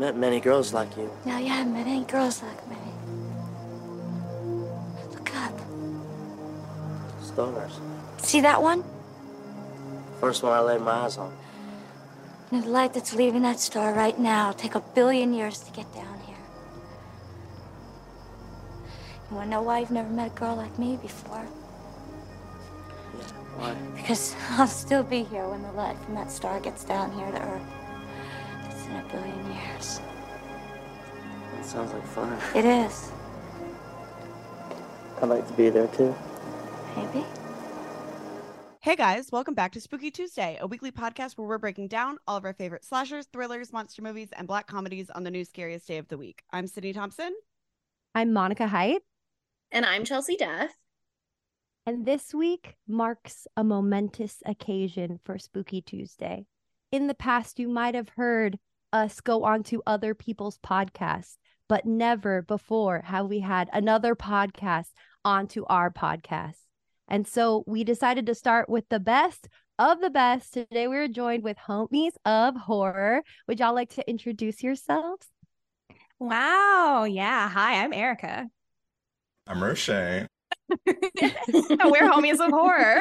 met many girls like you. No, you haven't met any girls like me. Look up. Stars. See that one? First one I laid my eyes on. And the light that's leaving that star right now will take a billion years to get down here. You wanna know why you've never met a girl like me before? Yeah, why? Because I'll still be here when the light from that star gets down here to Earth. It's in a billion years. That sounds like fun. It is. I'd like to be there too. Maybe. Hey guys, welcome back to Spooky Tuesday, a weekly podcast where we're breaking down all of our favorite slashers, thrillers, monster movies, and black comedies on the new scariest day of the week. I'm Sydney Thompson. I'm Monica Height, And I'm Chelsea Death. and this week marks a momentous occasion for Spooky Tuesday. In the past, you might have heard us go on to other people's podcasts, but never before have we had another podcast onto our podcast. And so we decided to start with the best of the best. Today we are joined with homies of horror. Would y'all like to introduce yourselves? Wow. Yeah. Hi, I'm Erika. I'm Roshane. We're homies of horror.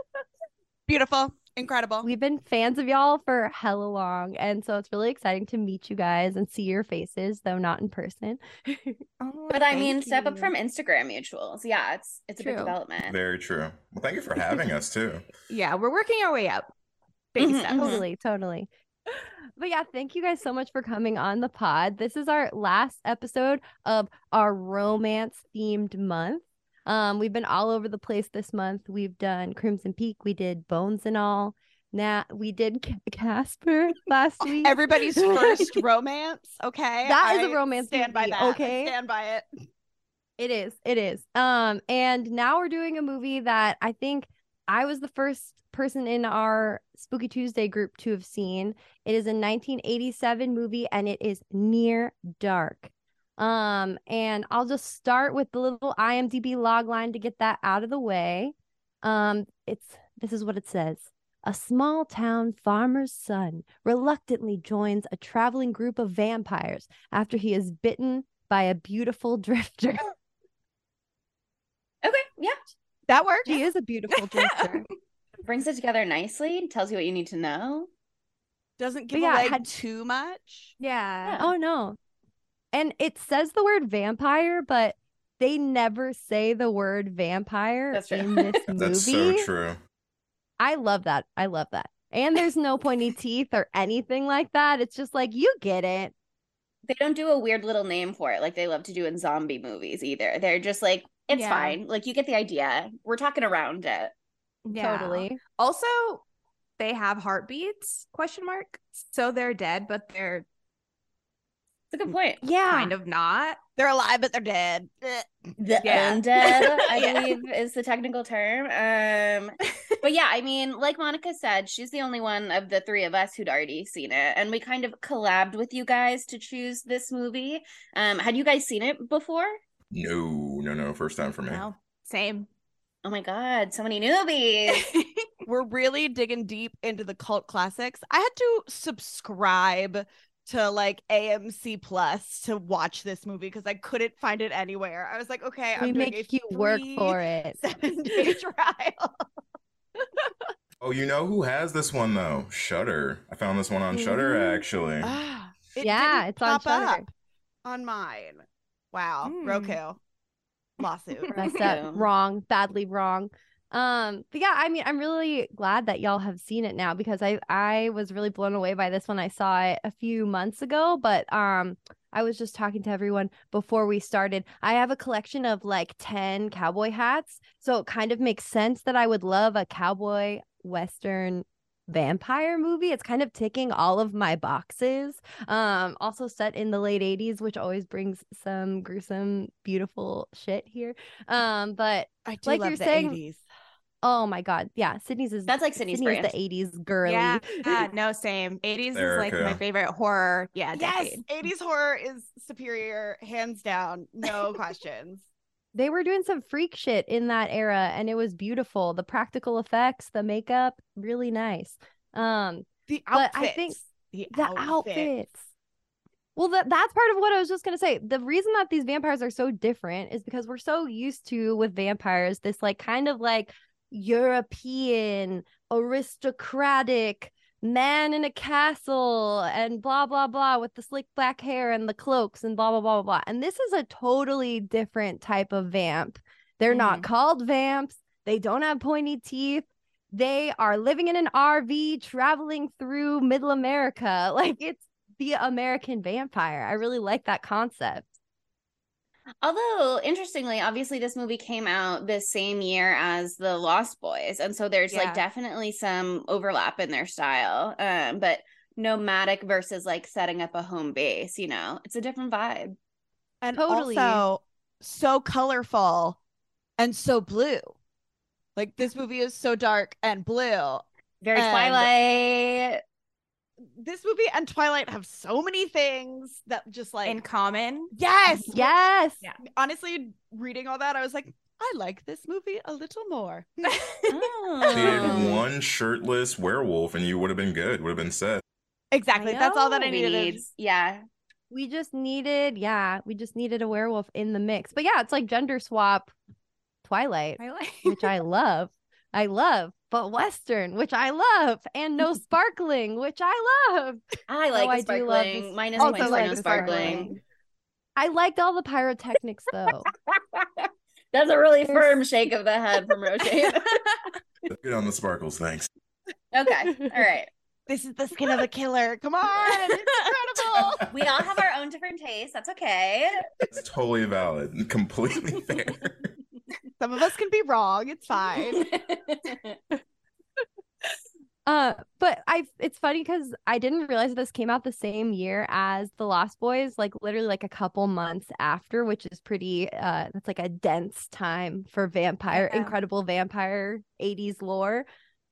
Beautiful, incredible. We've been fans of y'all for hella long, and so it's really exciting to meet you guys and see your faces, though not in person. Oh, But I thank mean, step up from Instagram mutuals. Yeah, it's it's a big development. Very true. Well, thank you for having us too. Yeah, we're working our way up. Baby Mhm, steps. mhm. totally, totally. But yeah, thank you guys so much for coming on the pod. This is our last episode of our romance themed month. Um, we've been all over the place this month. We've done Crimson Peak, we did Bones and all. Now we did Ca- Casper last week. Everybody's first romance, okay? That is a I romance Stand by movie, that. I okay? stand by it. It is. It is. Um, and now we're doing a movie that I think I was the first person in our Spooky Tuesday group to have seen. It is a 1987 movie and it is Near Dark. Um, and I'll just start with the little IMDb log line to get that out of the way. Um, it's this is what it says. A small town farmer's son reluctantly joins a traveling group of vampires after he is bitten by a beautiful drifter. Okay, yeah. That works. She is a beautiful drifter. Brings it together nicely, tells you what you need to know. Doesn't give yeah, away had- too much. Yeah. oh no. And it says the word vampire, but they never say the word vampire That's in this movie. That's so true. I love that. I love that. And there's no pointy teeth or anything like that. It's just like you get it. They don't do a weird little name for it like they love to do in zombie movies either. They're just like, it's Yeah. fine. Like you get the idea. We're talking around it. Yeah. Totally. Also, they have heartbeats? Question mark. So they're dead, but they're It's a good point. Yeah. kind of not. They're alive, but they're dead. The Yeah. undead, I Yeah. believe, is the technical term. Um, but yeah, I mean, like Monica said, she's the only one of the three of us who'd already seen it, and we kind of collabed with you guys to choose this movie. Um, had you guys seen it before? No, no, no. First time for me. No. Same. Oh my god, so many newbies! We're really digging deep into the cult classics. I had to subscribe to like AMC Plus to watch this movie because I couldn't find it anywhere. I was like, okay, I'm we doing make a you work for it. Seven day trial. Oh, you know who has this one though? Shudder. I found this one on Shudder actually. Ah, it Yeah, didn't it's on pop Shudder. up on mine. Wow, Mm. Roku lawsuit. messed up wrong badly wrong um but yeah i mean i'm really glad that y'all have seen it now because i i was really blown away by this when i saw it a few months ago but um i was just talking to everyone before we started. I have a collection of like 10 cowboy hats so it kind of makes sense that i would love a cowboy western vampire movie. It's kind of ticking all of my boxes um also set in the late 80s which always brings some gruesome beautiful shit here. Um but I do Like love you're the saying- 80s. Oh my god, yeah, Sydney's is That's like Sydney's Sydney's brand. the '80s girly. Yeah, yeah, no, same. 80s is like my favorite horror. Yeah, Yes, 80s horror is superior, hands down, no questions. they were doing some freak shit in that era, and it was beautiful. The practical effects, the makeup, really nice. Um, The But outfits. I think the, the outfits. Well, that that's part of what I was just gonna say. The reason that these vampires are so different is because we're so used to with vampires this like kind of like European aristocratic man in a castle and blah blah blah with the slick black hair and the cloaks and blah blah blah blah blah. And this is a totally different type of vamp. They're not mm-hmm. called vamps. They don't have pointy teeth. They are living in an RV traveling through middle America. Like it's the American vampire. I really like that concept. Although, interestingly, obviously, this movie came out the same year as The Lost Boys. And so there's Yeah. like definitely some overlap in their style. Um, but nomadic versus like setting up a home base, you know, it's a different vibe. And Totally. also so colorful and so blue. Like this movie is so dark and blue. Very And- Twilight. This movie and Twilight have so many things that just like in common. yes, Yes. Yeah. Honestly, reading all that, I was like, I like this movie a little more. Oh. Ah. Needed one shirtless werewolf, and you would have been good. Would have been set. Exactly. That's all that I We needed. need- yeah. We just needed, yeah, we just needed a werewolf in the mix. But yeah, it's like gender swap Twilight, I like which I love. I love, but Western, which I love, and no sparkling, which I love. I oh, like Oh, the I do love sparkling. this- Minus also like no sparkling. sparkling. I liked all the pyrotechnics though. That's a really There's- firm shake of the head from Rotate. Good on the sparkles, thanks. okay. All right. This is the skin of the killer. Come on. It's incredible. We all have our own different tastes. That's okay. It's totally valid, and completely fair. Some of us can be wrong. It's fine. Uh, but I it's funny because I didn't realize this came out the same year as The Lost Boys, like literally like a couple months after, which is pretty uh that's like a dense time for vampire, Yeah. incredible vampire 80s lore.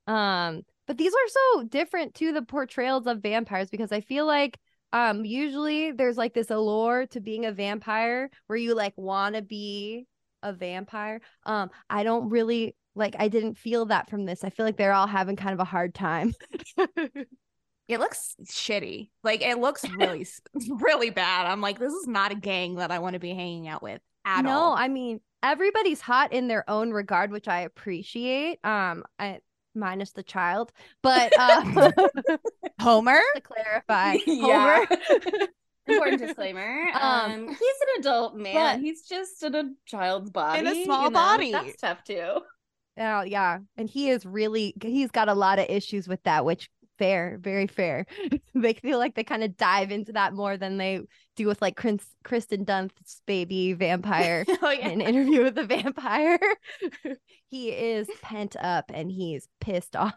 Um, but these are so different to the portrayals of vampires because I feel like um usually there's like this allure to being a vampire where you like want to be a vampire. Um, I don't really like I didn't feel that from this. I feel like they're all having kind of a hard time. It looks shitty. Like it looks really, really bad. I'm like, this is not a gang that I want to be hanging out with at no, all. I mean everybody's hot in their own regard, which I appreciate. Um, I minus the child, but uh, Homer? to clarify, Homer. Important disclaimer. Um, Um, he's an adult man. he's just in a child's body. In a you small know? body. That's tough too. Oh, yeah, and he is really he's got a lot of issues with that, which fair, very fair. they feel like they kind of dive into that more than they do with like Chris, Kirsten Dunst's baby vampire. oh yeah. an interview with the vampire. he is pent up and he's pissed off.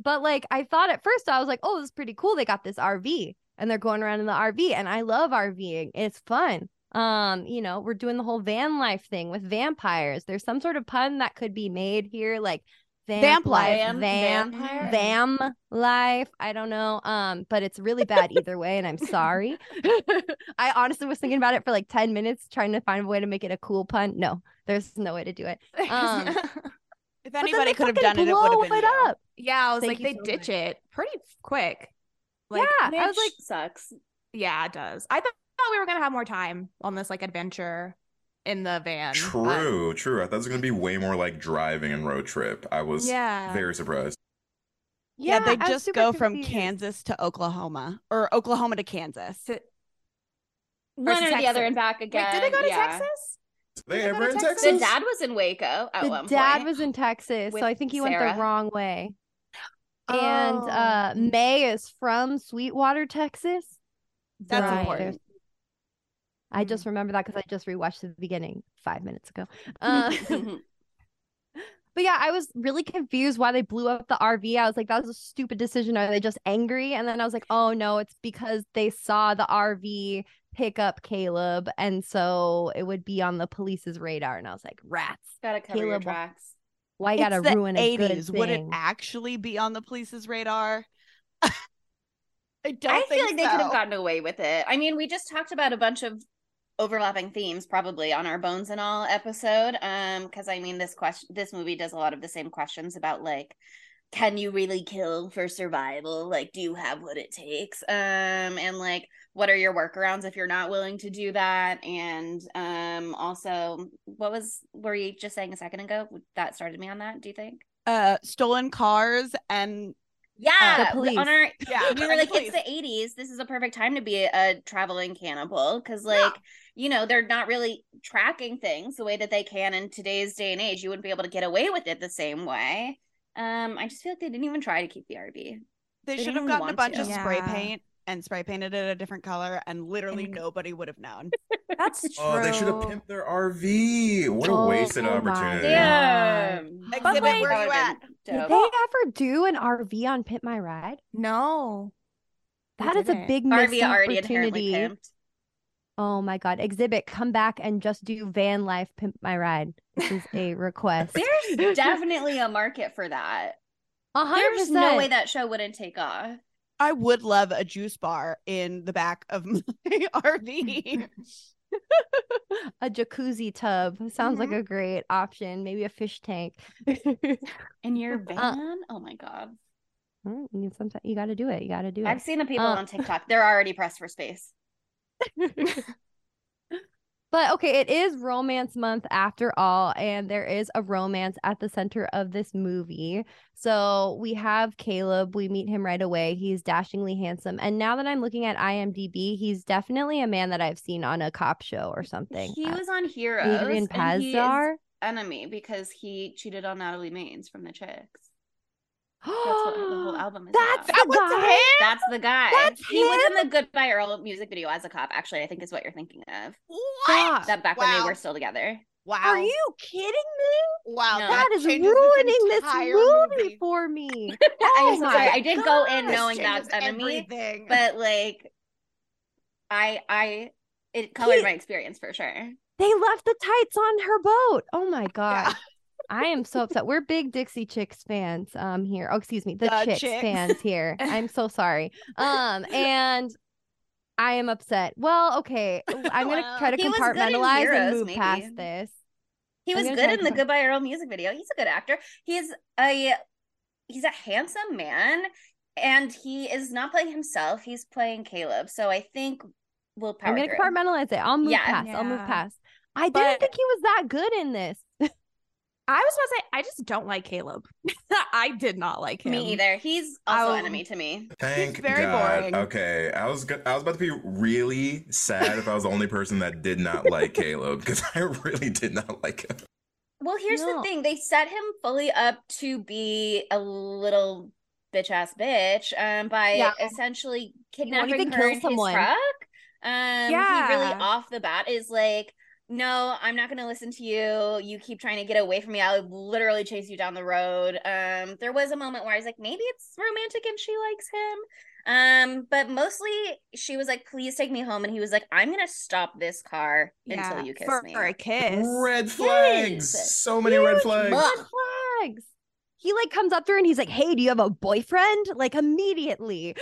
but like I thought at first I was like, oh, this is pretty cool. They got this RV and they're going around in the RV and I love RVing. It's fun. Um, you know, we're doing the whole van life thing with vampires. There's some sort of pun that could be made here, like vamp, Vamp life, life. vam, Vampire? vam life. I don't know. Um, but it's really bad either way, and I'm sorry. I honestly was thinking about it for like 10 minutes trying to find a way to make it a cool pun. No, there's no way to do it. Um, If anybody could have done it, it would have been it up. yeah, I was Thank like, they so ditch much. it pretty quick. Like, yeah, I was like, sucks. yeah, it does. I thought we were gonna have more time on this like adventure in the van. but- True, true. I thought it was gonna be way more like driving and road trip. I was Yeah. very surprised. Yeah, they just super go from. Kansas to Oklahoma or Oklahoma to Kansas. One or Versus the other and back again. Wait, did they go to yeah. Texas? They Did they ever in Texas? Texas? The dad was in Waco at the one dad point. was in Texas, with so I think he went the wrong way. And Oh. uh May is from Sweetwater, Texas. That's Right. important. I just remember that because I just rewatched the beginning five minutes ago. Uh, But yeah, I was really confused why they blew up the RV. I was like, that was a stupid decision. Are they just angry? And then I was like, oh no, it's because they saw the RV pick up Caleb, and so it would be on the police's radar. And I was like, rats. Gotta cover your tracks. Why gotta it's the ruin a good 80s. Would it actually be on the police's radar? I don't I feel think like they could have gotten away with it. I mean, we just talked about a bunch of overlapping themes probably on our bones and all episode um because i mean this question this movie does a lot of the same questions about like can you really kill for survival like do you have what it takes um and like what are your workarounds if you're not willing to do that and um also what was were you just saying a second ago that started me on that do you think uh stolen cars and yeah The police. on our yeah, we were like police. it's the 80s this is a perfect time to be a, a traveling cannibal because like you know they're not really tracking things the way that they can in today's day and age you wouldn't be able to get away with it the same way um i just feel like they didn't even try to keep the rv they they should have gotten a bunch to. of spray Yeah. paint and spray painted it a different color and literally And- nobody would have known That's true. Oh, they should have pimped their RV. What a Oh wasted my opportunity. damn Xzibit, like- where That you at? Did they ever do an RV on Pimp My Ride? No. That is a big missed rv already opportunity. Oh my god. Xzibit, come back and just do van life pimp my ride. This is a request. there's definitely a market for that A hundred there's no way that show wouldn't take off i would love a juice bar in the back of my rv a jacuzzi tub sounds like Mhm. a great option. Maybe a fish tank. in your Uh, van oh my god Mm, you sometimes you got to do it. You got to do it. i've seen the people Uh, on tiktok they're already pressed for space But okay, it is romance month after all, and there is a romance at the center of this movie. So we have Caleb. We meet him right away. He's dashingly handsome. And now that I'm looking at IMDb, he's definitely a man that I've seen on a cop show or something. he Uh, was on heroes Adrian and he is Pasdar. enemy because he cheated on Natalie Maines from the Chicks. That's what the whole album is That's about. the guy. That's the guy. That's he was in the Goodbye Earl music video as a cop. Actually, I think is what you're thinking of. Stop. That back when they were still together. wow Are you kidding me? wow No. that is ruining this entire movie, for me. Oh I'm so my sorry. I did go in knowing changes that's enemy, everything. but like, I I it colored He- my experience for sure. They left the tights on her boat. Oh my god. Yeah. I am so upset. We're big Dixie Chicks fans um here. Oh, excuse me, the, The Chicks, Chicks. fans here. I'm so sorry. Um and I am upset. Well, okay. I'm going to Well, try to he was good in compartmentalize Heroes, and move maybe. past this. He was good in the Goodbye Earl music video. He's a good actor. He's a he's a handsome man, and he is not playing himself. He's playing Caleb. So I think we'll power I'm going to through. compartmentalize it. I'll move Yeah. past. I'll move past. I But- didn't think he was that good in this. I was about to say, I just don't like Caleb. I did not like him. Me either. He's also Oh. enemy to me. Thank very God. boring. Okay, I was go- I was about to be really sad if I was the only person that did not like Caleb because I really did not like him. Well, here's No. the thing. They set him fully up to be a little bitch ass bitch um by Yeah. essentially kidnapping even her kill in someone. his truck. Um he really off the bat is like no, I'm not going to listen to you. You keep trying to get away from me. I'll literally chase you down the road. Um there was a moment where I was like maybe it's romantic and she likes him. Um but mostly she was like please take me home and he was like I'm going to stop this car Yeah, until you kiss for, me. for a kiss. Red flags. Yes. So many red flags. Red flags. He like comes up to her and he's like, "Hey, do you have a boyfriend?" Like immediately.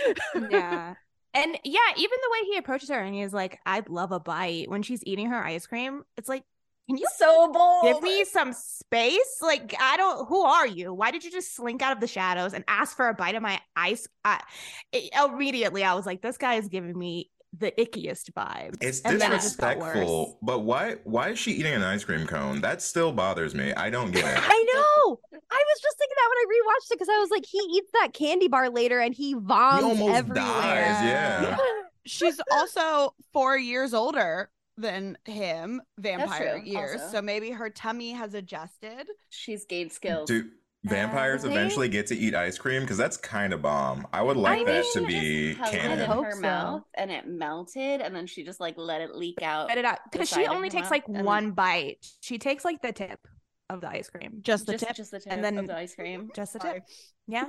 yeah. And yeah, even the way he approaches her and he's like, I'd love a bite when she's eating her ice cream. It's like, can you so bold. give me some space? Like, I don't, who are you? Why did you just slink out of the shadows and ask for a bite of my ice? I, immediately, I was like, this guy is giving me the ickiest vibe. It's And then it disrespectful. But why why is she eating an ice cream cone? That still bothers me. I don't get it. I know. I was just thinking that when I rewatched it because I was like, he eats that candy bar later and he He almost everywhere. dies, yeah. she's also four years older than him, vampire years. also. So maybe her tummy has adjusted. She's gained skills. Do vampires they- eventually get to eat ice cream? Because that's kind of bomb. I would like that to be held it in canon. her so. mouth and it melted and then she just like let it leak out. Spit it out because she only takes mouth like and then- one bite. She takes like the tip of the ice cream. Just the just, tip. just the tip And then- of the ice cream. Just the Sorry. tip. Yeah.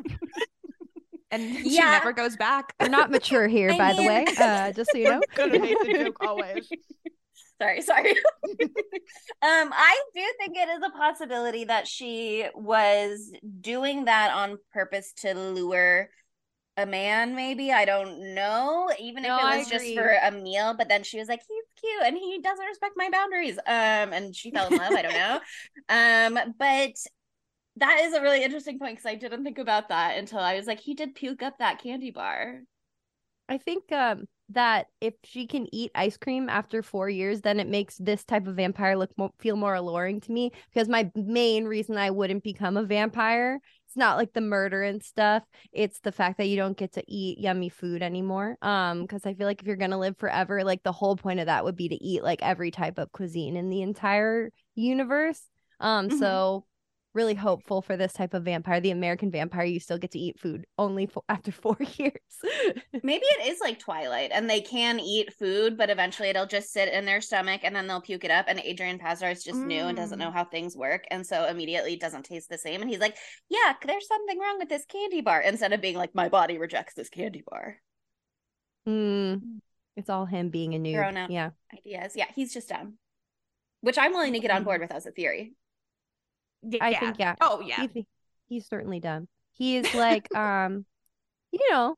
and she never goes back. We're not mature here, I by the way. Uh, just so you know. Gonna hate the joke always. Sorry, sorry. um, I do think it is a possibility that she was doing that on purpose to lure a man, maybe. I don't know. Even No, if it was just for a meal, but then she was like, he's cute and he doesn't respect my boundaries. Um, and she fell in love. I don't know. Um, but that is a really interesting point because I didn't think about that until I was like, he did puke up that candy bar. I think um that if she can eat ice cream after four years, then it makes this type of vampire look more, feel more alluring to me. Because my main reason I wouldn't become a vampire, it's not like the murder and stuff. It's the fact that you don't get to eat yummy food anymore. Um, because I feel like if you're gonna live forever, like the whole point of that would be to eat like every type of cuisine in the entire universe. Um, Mhm. so really hopeful for this type of vampire. The American vampire, you still get to eat food only for after four years. Maybe it is like Twilight and they can eat food, but eventually it'll just sit in their stomach and then they'll puke it up. And Adrian Pasdar is just new and doesn't Mm. know how things work. And so immediately doesn't taste the same. And he's like, Yeah, there's something wrong with this candy bar. Instead of being like, My body rejects this candy bar. Mm, it's all him being a new Grown up. Yeah. Ideas. Yeah, he's just dumb. Which I'm willing to get on board with as a theory. I think yeah. Oh yeah. He's, he's certainly dumb. He is like um you know,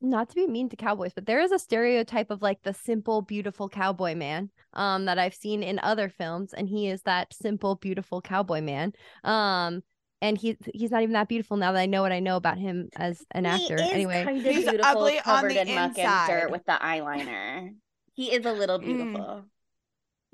not to be mean to cowboys, but there is a stereotype of like the simple, beautiful cowboy man um that I've seen in other films, and he is that simple, beautiful cowboy man. Um and he he's not even that beautiful now that I know what I know about him as an He actor. is Anyway. kind of He's beautiful, ugly on covered the in muck and inside. dirt with the eyeliner. He is a little Mm.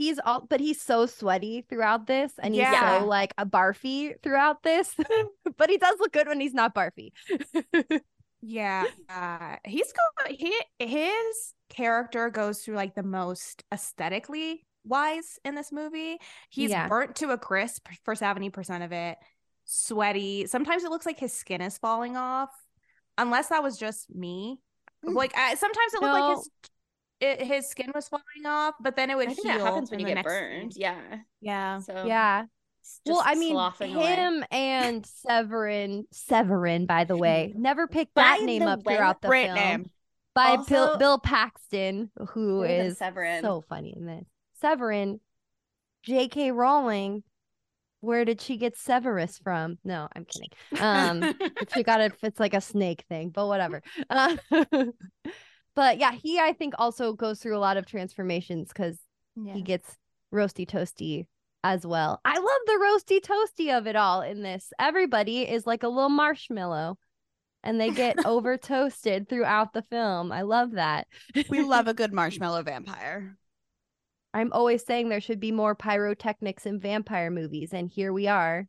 He's all but he's so sweaty throughout this and he's Yeah. so like a barfy throughout this. but he does look good when he's not barfy. Yeah, uh, he's go he his character goes through like the most aesthetically wise in this movie. He's Yeah. burnt to a crisp for seventy percent of it. Sweaty. Sometimes it looks like his skin is falling off, unless that was just me. Mm. Like I, sometimes it looked like his it, his skin was falling off, but then it would I think heal. that happens when you get burned. scene. Yeah. Yeah. So yeah. Well, I mean, sloughing away. him and Severen, Severen, by the way, never picked By that name up way- throughout the Great film. name. By Bill, Also- Bill Paxton, who is Severen? so funny in this. Severen, J.K. Rowling. Where did she get Severus from? No, I'm kidding. Um, she got it. It's like a snake thing, but whatever. Uh, but yeah, he I think also goes through a lot of transformations because Yeah. he gets roasty toasty as well. I love the roasty toasty of it all in this. Everybody is like a little marshmallow and they get over toasted throughout the film. I love that. We love a good marshmallow vampire. I'm always saying there should be more pyrotechnics in vampire movies, and here we are.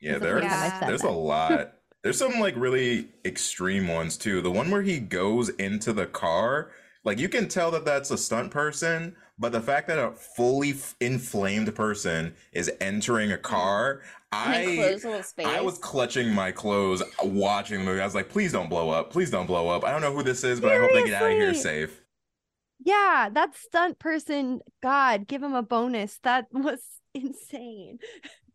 Yeah, there's first time I said there's a lot. There's some like really extreme ones too. The one where he goes into the car, like you can tell that that's a stunt person, but the fact that a fully f- inflamed person is entering a car, I close a little space. I was clutching my clothes uh, watching the movie. I was like, please don't blow up. Please don't blow up. I don't know who this is, but I hope they get out of here safe. Yeah, that stunt person, God, give him a bonus. That was insane.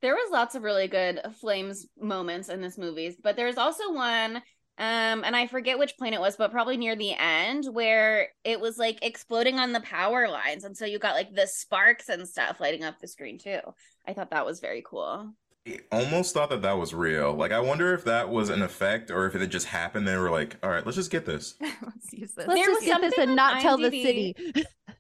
There was lots of really good flames moments in this movie but there's also one um and i forget which plane it was but probably near the end where it was like exploding on the power lines and so you got like the sparks and stuff lighting up the screen too i thought that was very cool I almost thought that that was real. Like, I wonder if that was an effect or if it just happened. They were like, all right, let's just get this. Let's use this. Let's There just was get this and on not tell the city.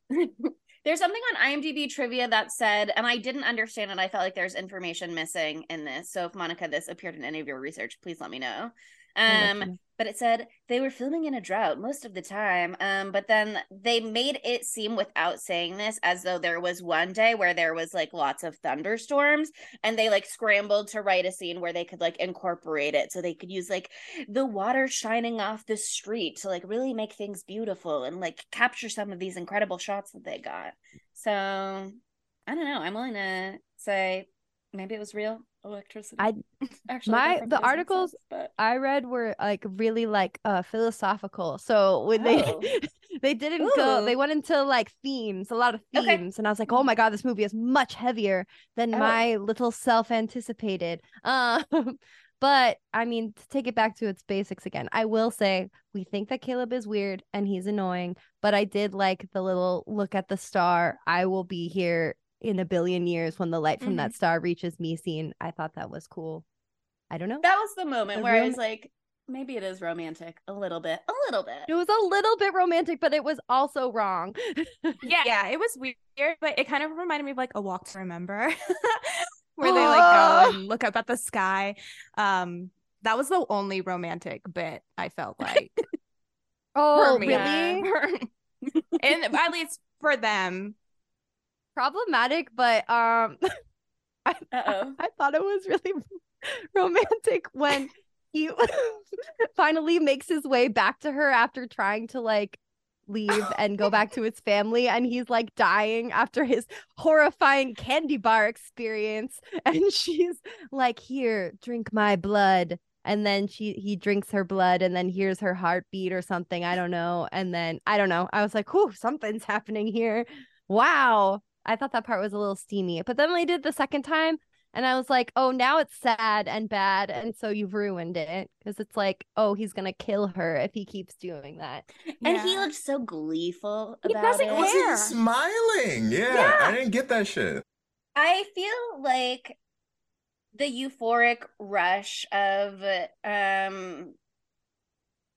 there's something on imdb trivia that said and i didn't understand it i felt like there's information missing in this. So if monica this appeared in any of your research please let me know um but it said they were filming in a drought most of the time um but then they made it seem without saying this as though there was one day where there was like lots of thunderstorms and they like scrambled to write a scene where they could like incorporate it so they could use like the water shining off the street to like really make things beautiful and like capture some of these incredible shots that they got. So i don't know i'm willing to say maybe it was real electricity I- actually my- the articles- sense, but I read were like really like uh philosophical. So when they Oh. they didn't go. They went into like themes, a lot of Okay. themes, and I was like, oh my god, this movie is much heavier than Oh. my little self anticipated. Um, but I mean, to take it back to its basics again, I will say we think that Caleb is weird and he's annoying, but I did like the little look at the star. I will be here in a billion years when the light from that star reaches me scene. I thought that was cool. I don't know. That was the moment The where I was like, maybe it is romantic a little bit, a little bit. It was a little bit romantic, but it was also wrong. Yeah, yeah, it was weird, but it kind of reminded me of like a walk to remember, where they like go and look up at the sky. Um, that was the only romantic bit I felt like. oh, really? and at least for them. Problematic, but um, oh. I thought it was really romantic when he finally makes his way back to her after trying to like leave and go back to his family and he's like dying after his horrifying candy bar experience. And she's like here drink my blood. And then she he drinks her blood and then hears her heartbeat or something i don't know. And then i don't know. I was like whew something's happening here. Wow i thought that part was a little steamy but then they did the second time and I was like, oh, now it's sad and bad. And so you've ruined it because it's like, oh, he's going to kill her if he keeps doing that. And he Yeah. looked so gleeful He doesn't it. Was care. he smiling? Yeah, Yeah. I didn't get that shit. I feel like the euphoric rush of um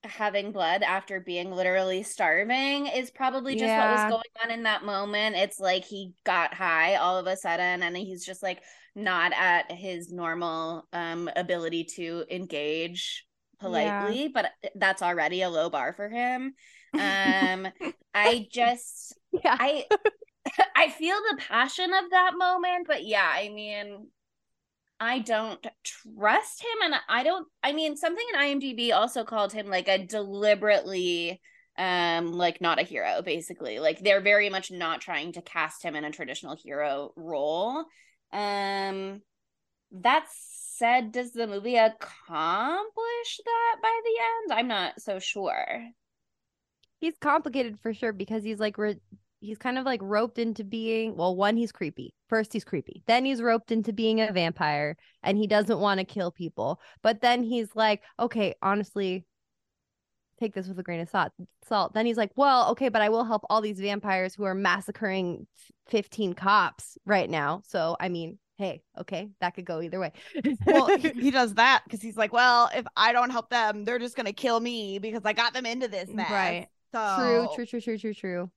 having blood after being literally starving is probably just what was going on in that moment. It's like he got high all of a sudden and he's just like not at his normal um ability to engage politely, but that's already a low bar for him. Um I just Yeah. I I feel the passion of that moment, but yeah, I mean, I don't trust him, and I don't. I mean, something in IMDb also called him like a deliberately, um, like not a hero. Basically, like they're very much not trying to cast him in a traditional hero role. Um, that said, does the movie accomplish that by the end? I'm not so sure. he's complicated for sure because he's like, re- he's kind of like roped into being, well, one, he's creepy. First, he's creepy. Then he's roped into being a vampire and he doesn't want to kill people. But then he's like, okay, honestly, take this with a grain of salt. Salt. Then he's like, well, okay, but I will help all these vampires who are massacring 15 cops right now. So, I mean, hey, okay, that could go either way. well, he, he does that because he's like, well, if I don't help them, they're just gonna kill me because I got them into this mm, mess. Right. So True, true, true, true, true, true.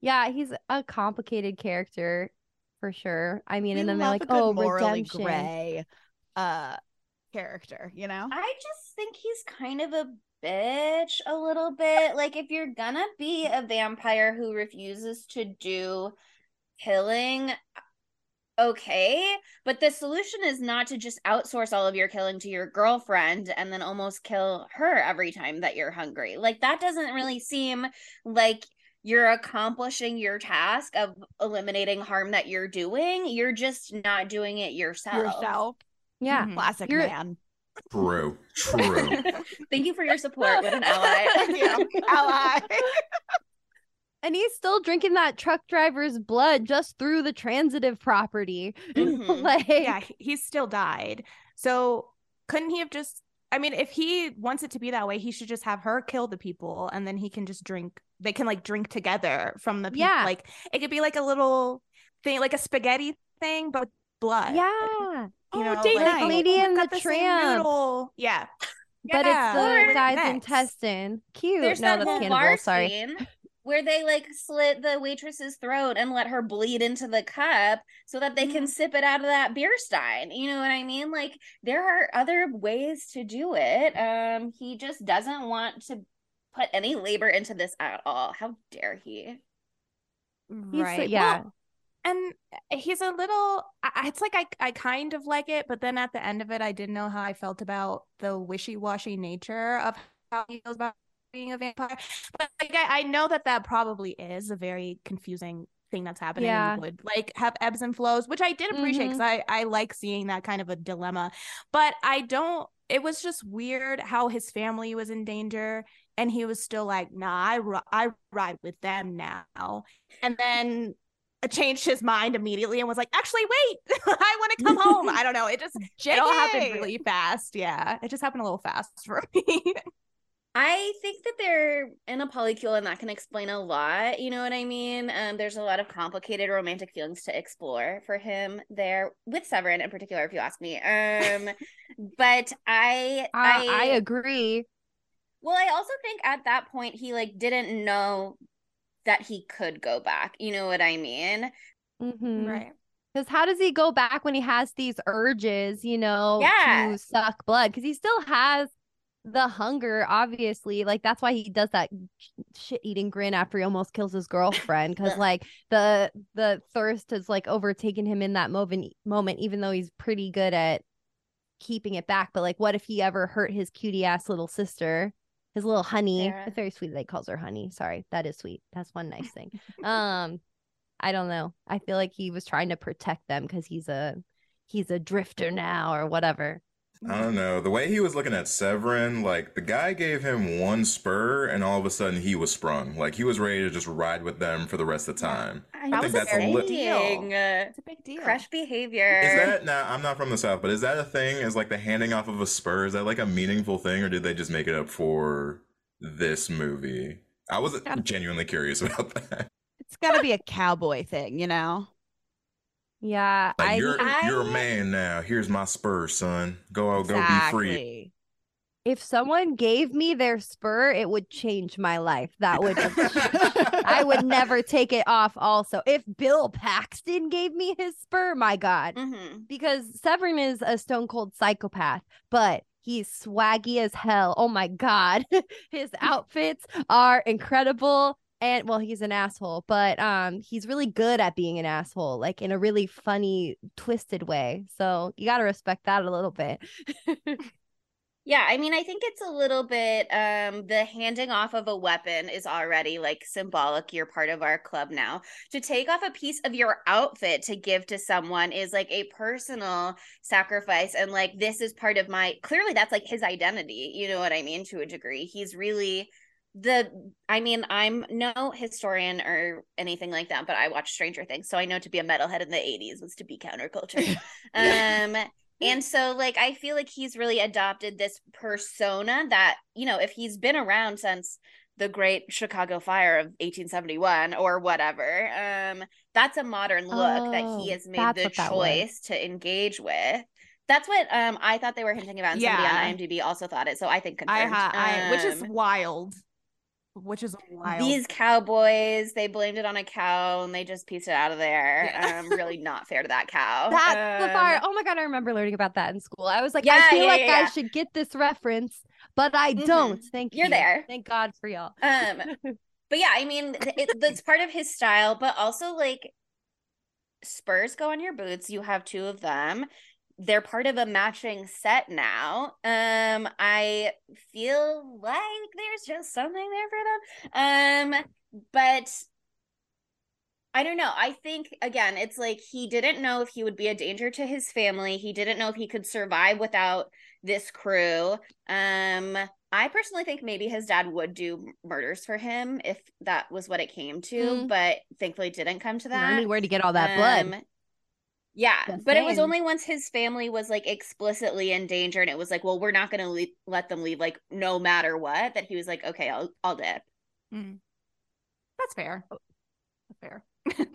Yeah, he's a complicated character for sure. I mean, We and then they're like, oh, morally redemption. gray, uh, character. You know. I just think he's kind of a bitch a little bit. Like, if you're gonna be a vampire who refuses to do killing, okay. But the solution is not to just outsource all of your killing to your girlfriend and then almost kill her every time that you're hungry. Like, that doesn't really seem like you're accomplishing your task of eliminating harm that you're doing. You're just not doing it yourself. Yourself. Yeah. Mhm. Classic You're- man. True, true. Thank you for your support with an ally. Thank you. Ally. And he's still drinking that truck driver's blood just through the transitive property. Mhm. like, yeah, he- he still died. So couldn't he have just? I mean, if he wants it to be that way, he should just have her kill the people, and then he can just drink. They can like drink together from the people. Yeah. Like it could be like a little thing, like a spaghetti thing, but with blood. yeah. You Oh, know, date like, night. oh, Lady we've and got the same Tramp. noodle. Yeah. But Yeah, it's the Or guy's next. intestine. Cute. There's no, that that's whole cannibal. bar Sorry. scene where they like slit the waitress's throat and let her bleed into the cup so that they can sip it out of that beer stein. You know what I mean? Like there are other ways to do it. Um, he just doesn't want to put any labor into this at all. How dare he? He's so- Right. yeah. Well, and he's a little I- I- it's like I, I kind of like it but then at the end of it i didn't know how i felt about the wishy-washy nature of how he feels about being a vampire but like I, I know that that probably is a very confusing thing that's happening Yeah. would like have ebbs and flows which i did appreciate mm-hmm. because i i like seeing that kind of a dilemma but i don't it was just weird how his family was in danger and he was still like, "Nah, I ri- I ride with them now." And then uh, changed his mind immediately and was like, "Actually, wait, I want to come home." I don't know. It just it all happened really fast. Yeah, it just happened a little fast for me. I think that they're in a polycule and that can explain a lot. You know what I mean? Um, there's a lot of complicated romantic feelings to explore for him there with Severen in particular, if you ask me. Um, but I, I, I agree. Well, I also think at that point he like didn't know that he could go back. You know what I mean? Mm-hmm. right. Because how does he go back when he has these urges, you know, Yeah. to suck blood? Because he still has the hunger, obviously. Like that's why he does that shit eating grin after he almost kills his girlfriend. Because like the the thirst has like overtaken him in that moment moment, even though he's pretty good at keeping it back. But like, what if he ever hurt his cutie ass little sister? His little honey. Sarah. It's very sweet that he calls her honey. Sorry, that is sweet. That's one nice thing. um, I don't know. I feel like he was trying to protect them because he's a he's a drifter now or whatever. I don't know. The way he was looking at Severen, like the guy gave him one spur and all of a sudden he was sprung. Like he was ready to just ride with them for the rest of the time. I That was was a saying, big deal. uh, It's a big deal. crush behavior. Is that now? I'm not from the south, but is that a thing? Is like the handing off of a spur? Is that like a meaningful thing, or did they just make it up for this movie? I was genuinely curious about that. It's got to be a cowboy thing, you know? Yeah, Like I you're I- you're a man now. Here's my spur, son. Go out, go be free. If someone gave me their spur, it would change my life. That would I would never take it off. Also, if Bill Paxton gave me his spur, my God, Mhm. because Severen is a stone cold psychopath, but he's swaggy as hell. Oh my god. His outfits are incredible. And well, he's an asshole, but um he's really good at being an asshole, like in a really funny, twisted way. So you gotta respect that a little bit. Yeah, I mean, I think it's a little bit um the handing off of a weapon is already like symbolic. You're part of our club now. To take off a piece of your outfit to give to someone is like a personal sacrifice and like this is part of my clearly that's like his identity. You know what I mean to a degree. He's really the I mean, I'm no historian or anything like that, but I watched Stranger Things, so I know to be a metalhead in the 80s was to be counterculture. um and so like I feel like he's really adopted this persona that, you know, if he's been around since the great Chicago fire of 1871 or whatever, um that's a modern look that he Oh, has made the what that was. choice to engage with. That's what um I thought they were hinting about and Yeah. somebody on IMDb also thought it. So I think I confirmed. ha- I, which is Um, wild. Which is wild. these cowboys, they blamed it on a cow and they just pieced it out of there. Yeah. Um, really not fair to that cow. That's the Um, fire. Oh my god, I remember learning about that in school. I was like, Yeah, I feel yeah, like yeah, I should get this reference, but I Mhm. don't. Thank You're you. there. Thank God for y'all. Um, but yeah, I mean, th- it, that's part of his style, but also like spurs go on your boots. You have two of them. They're part of a matching set now. Um, I feel like there's just something there for them. Um, but I don't know. I think again, it's like he didn't know if he would be a danger to his family. He didn't know if he could survive without this crew. Um, I personally think maybe his dad would do murders for him if that was what it came to, Mm. but thankfully it didn't come to that. Where to get all that blood? Yeah, Just but it was only once his family was like explicitly in danger, and it was like, well, we're not going to le- let them leave, like no matter what. That he was like, okay, I'll I'll dip. Mm. That's fair. That's fair.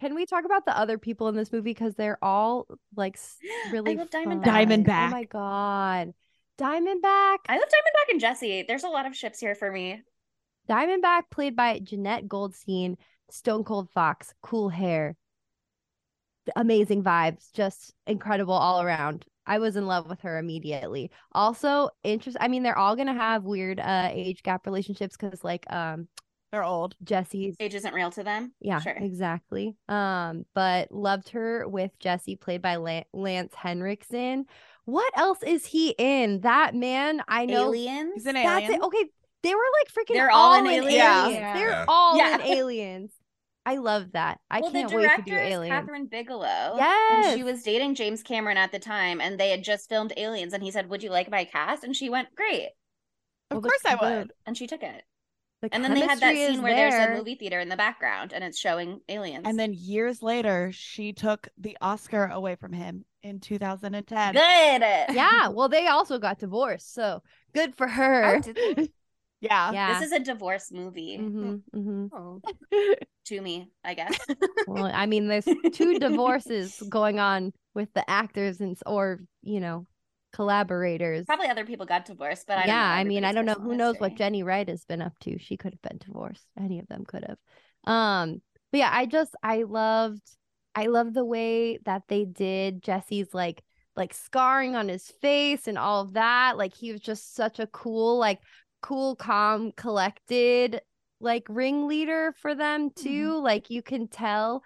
Can we talk about the other people in this movie because they're all like s- really love fun. Diamondback. Diamondback. Oh my god, Diamondback. I love Diamondback and Jesse. There's a lot of ships here for me. Diamondback, played by Jeanette Goldstein, Stone Cold Fox, cool hair, amazing vibes, just incredible all around. I was in love with her immediately. Also, interest. I mean, they're all gonna have weird uh age gap relationships because, like, um, They're old. Jesse's Age isn't real to them. yeah, sure. exactly. Um, but loved her with Jesse, played by Lan- Lance Henriksen. What else is he in? That man, I know. Aliens. He's an That's alien. it. Okay, they were like freaking They're all, all in in aliens. Aliens. Yeah. They're Yeah. all Yeah. in aliens. I love that. I well, can't the wait to director do is Alien. Kathryn Bigelow. Yes. And she was dating James Cameron at the time, and they had just filmed Aliens, and he said, "Would you like my cast?" And she went, "Great," Of Well, the- course I the- would. and she took it. the And then they had that scene is where there's a movie theater in the background, and it's showing Aliens. And then years later, she took the Oscar away from him in 2010. good. Yeah, well, they also got divorced, so good for her. Oh, did they? Yeah. yeah. This is a divorce movie hmm hmm Oh. to me, I guess. Well, I mean, there's two divorces going on with the actors and or you know collaborators. Probably other people got divorced, but I yeah, I mean, I don't know who knows what. Jenny Wright has been up to. She could have been divorced. Any of them could have. Um, but yeah, I just I loved I loved the way that they did Jesse's like like scarring on his face and all of that. Like he was just such a cool, like cool, calm, collected like ringleader for them too. Like you can tell.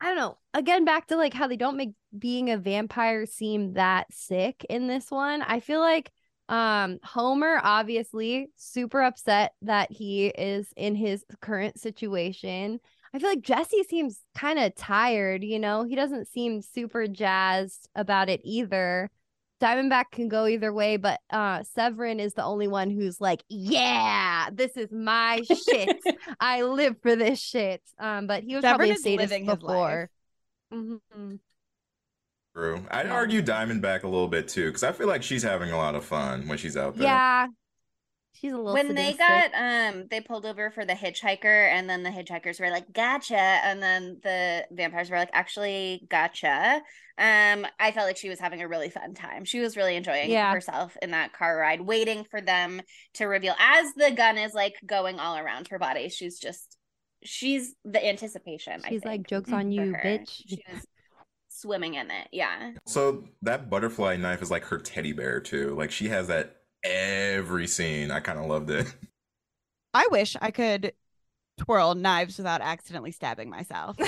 I don't know. Again, back to like how they don't make being a vampire seem that sick in this one. I feel like um Homer obviously super upset that he is in his current situation. I feel like Jesse seems kind of tired, you know. He doesn't seem super jazzed about it either. Diamondback can go either way, but uh Severen is the only one who's like, "Yeah, this is my shit. I live for this shit." Um but he was Severen probably a is sadist living his before. life. Mhm. True. I'd Yeah. argue Diamondback a little bit too, because I feel like she's having a lot of fun when she's out there. Yeah. She's a little when they got um they pulled over for the hitchhiker and then the hitchhikers were like gotcha and then the vampires were like actually gotcha um i felt like she was having a really fun time she was really enjoying Yeah. herself in that car ride waiting for them to reveal as the gun is like going all around her body she's just she's the anticipation I She's like, "Joke's on you, her. bitch." she was swimming in it yeah So that butterfly knife is like her teddy bear too. Like she has that every scene. I kind of loved it. I wish I could twirl knives without accidentally stabbing myself.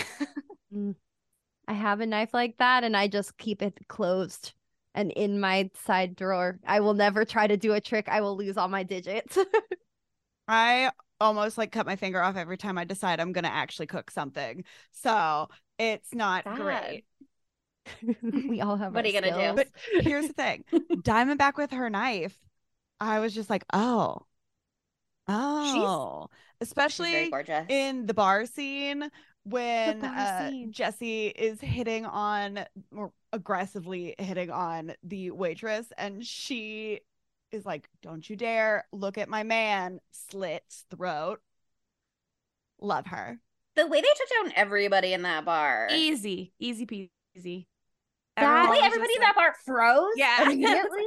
Mm. I have a knife like that and I just keep it closed and in my side drawer. I will never try to do a trick. I will lose all my digits. I almost like cut my finger off every time I decide I'm going to actually cook something. So it's not Sad. great. we all have What our are you gonna do? But here's the thing Diamondback with her knife, I was just like, oh, oh, she's especially gorgeous in the bar scene when bar uh, scene. Jesse is hitting on or aggressively hitting on the waitress, and she is like, "Don't you dare look at my man!" Slits throat. Love her. the way they took down everybody in that bar Easy, easy peasy. That- Everyone everybody just in that bar froze Yeah. immediately.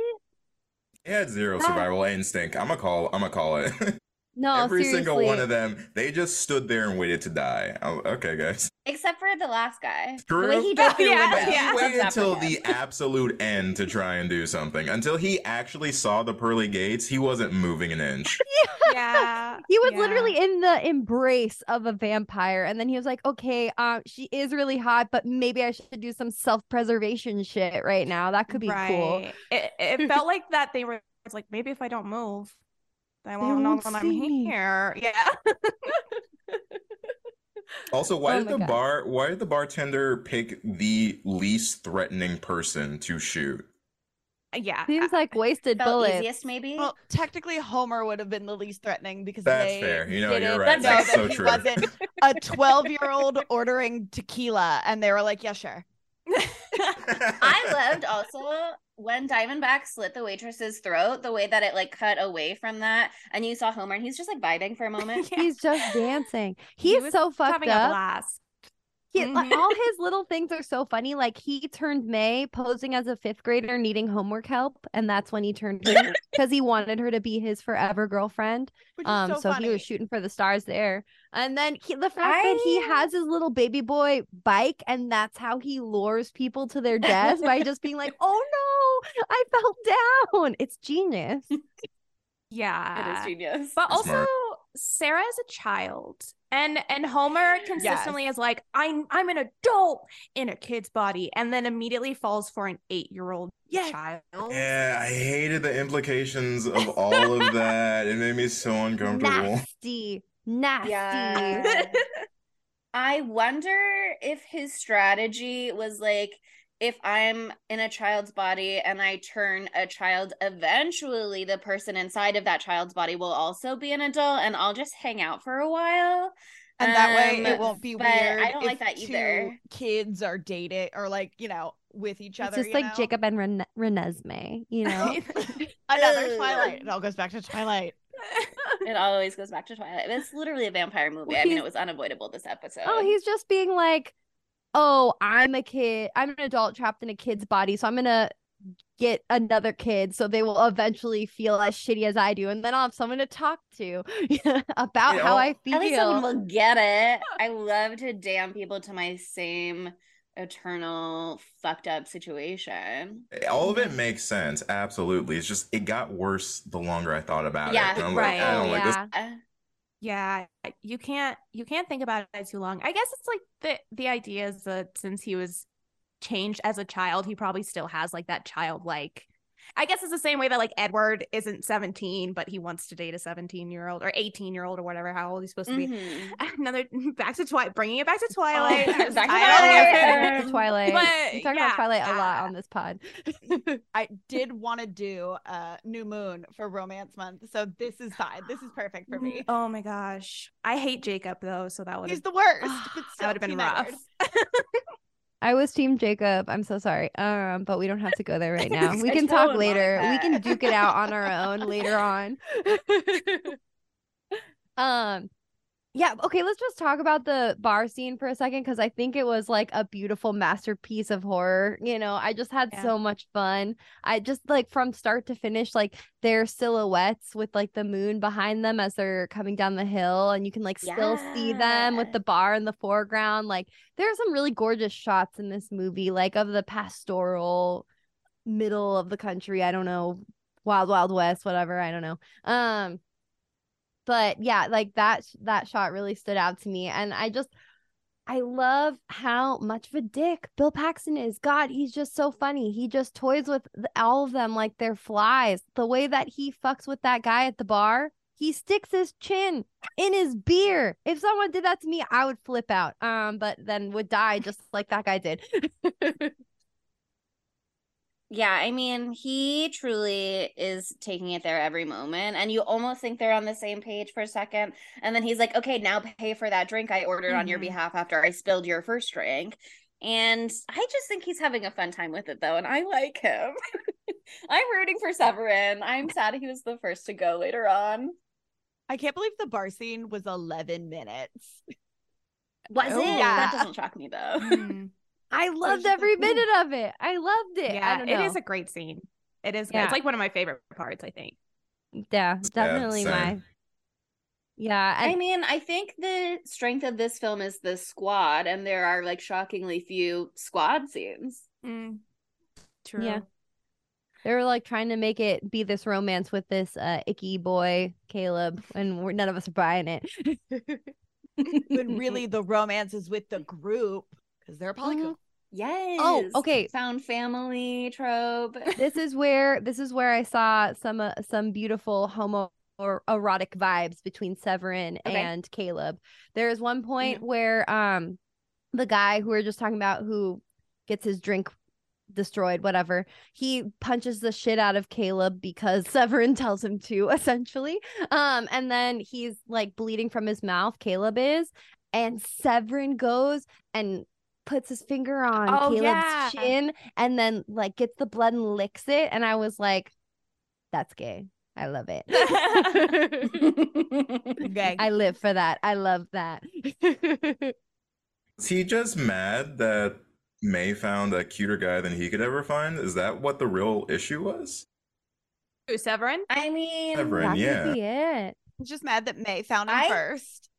It had zero survival instinct. I'm gonna call. I'm gonna call it. no, Every seriously. single one of them, they just stood there and waited to die. Oh, okay, guys. Except for the last guy. The way he did Yeah, windows. Yeah. he waited until the absolute end to try and do something. Until he actually saw the pearly gates, he wasn't moving an inch. yeah. He was yeah. literally in the embrace of a vampire, and then he was like, "Okay, um, she is really hot, but maybe I should do some self-preservation shit right now. That could be cool." Right. It, it felt like that they were it's like maybe if I don't move, they won't, won't know that I'm me. here. Yeah. Also, why Oh did the God. bar why did the bartender pick the least threatening person to shoot? Uh, yeah. Seems uh, like wasted Felt bullets. easiest, maybe. Well, technically, Homer would have been the least ththreatening because That's they fair. You know, didn't you're right. know That's that so he true. wasn't a 12 year old ordering tequila, and they were like, "Yeah, sure." I loved also when Diamondback slit the waitress's throat, the way that it like cut away from that, and you saw Homer and he's just like vibing for a moment. Yeah. He's just dancing. He's was so fucked having a up. Blast. He, like, Mhm. all his little things are so funny. Like he turned Mae posing as a fifth grader needing homework help, and that's when he turned her because he wanted her to be his forever girlfriend. Which is Um, so, so, funny. he was shooting for the stars there. And then he, the fact that he has his little baby boy bike, and that's how he lures people to their death by just being like, "Oh no, I fell down." It's genius. Yeah. It is genius. But Smart. also Sarah is a child. And and Homer consistently is like, I'm I'm an adult in a kid's body, and then immediately falls for an eight year old Yeah. child. Yeah, I hated the implications of all of that. It made me so uncomfortable. Nasty, nasty. Yeah. I wonder if his strategy was like if I'm in a child's body and I turn a child, eventually the person inside of that child's body will also be an adult and I'll just hang out for a while. And that way it Um, won't be weird. I don't like that either. Kids are dating or like, you know, with each It's other. just you like know? Jacob and Ren- Renesmee, you know? Another Twilight. It all goes back to Twilight. It always goes back to Twilight. It's literally a vampire movie. I mean, it was unavoidable this episode. oh, he's just being like, oh, I'm a kid. I'm an adult trapped in a kid's body. So I'm going to get another kid so they will eventually feel as shitty as I do. And then I'll have someone to talk to about Yeah, how I feel. At least someone will get it. I love to damn people to my same eternal fucked up situation. Eh, all of it makes sense, absolutely. It's just it got worse the longer I thought about Yeah, it. And I'm right. like, I don't Oh, like this. Yeah. You can't you can't think about it too long. I guess it's like the the idea is that since he was changed as a child, he probably still has like that childlike. I guess it's the same way that like Edward isn't 17, but he wants to date a 17 year old or 18 year old or whatever, how old he's supposed to be. mhm. Another back to Twilight, bringing it back to Twilight. Oh, I'm back to Twilight. it. Twilight. But, we talk yeah, about Twilight a lot uh, on this pod. I did want to do uh New Moon for Romance Month. So this is fine. This is perfect for me. Oh my gosh, I hate Jacob though, so that would He's the worst. But that would have been rough. I was Team Jacob. I'm so sorry. Um, but we don't have to go there right now. We can talk later. like We can duke it out on our own later on. um, yeah. Okay, let's just talk about the bar scene for a second because I think it was like a beautiful masterpiece of horror. You know, I just had Yeah. so much fun. I just like from start to finish, like their silhouettes with like the moon behind them as they're coming down the hill, and you can like still see them with the bar in the foreground. Like there are some really gorgeous shots in this movie, like of the pastoral middle of the country. I don't know, wild, wild west, whatever. I don't know. Um, but yeah, like that that shot really stood out to me, and I just I love how much of a dick Bill Paxton is. God, he's just so funny. He just toys with all of them like they're flies. The way that he fucks with that guy at the bar, he sticks his chin in his beer. If someone did that to me, I would flip out. Um, but then would die just like that guy did. Yeah, I mean, he truly is taking it there every moment, and you almost think they're on the same page for a second. And then he's like, okay, now pay for that drink I ordered on your Mhm. behalf after I spilled your first drink. And I just think he's having a fun time with it, though, and I like him. I'm rooting for Severen. I'm sad he was the first to go later on. I can't believe the bar scene was 11 minutes. Was Oh. it? Yeah. That doesn't shock me, though. Mm. I loved every minute of it. I loved it. I yeah, don't know. is a great scene. It is. Yeah. It's like one of my favorite parts. I think. yeah, definitely same. my. Yeah, and I mean, I think the strength of this film is the squad, and there are like shockingly few squad scenes. Mm. True. Yeah. they were like trying to make it be this romance with this uh icky boy Caleb, and we're, none of us are buying it. when really the romance is with the group because they're Mm-hmm. polycule. Yes. okay. Found family trope. this is where this is where I saw some uh, some beautiful homo or erotic vibes between Severen Okay. and Caleb. There is one point Mm-hmm. where um the guy who we are just talking about who gets his drink destroyed whatever he punches the shit out of Caleb because Severen tells him to essentially um and then he's like bleeding from his mouth Caleb is and Severen goes and puts his finger on Oh, Caleb's yeah. chin and then like gets the blood and licks it and I was like that's gay I love it Okay. I live for that I love that Is he just mad that Mae found a cuter guy than he could ever find? Is that what the real issue was? Ooh, Severen. I mean, Severen. that yeah. could be it He's just mad that Mae found him I- first.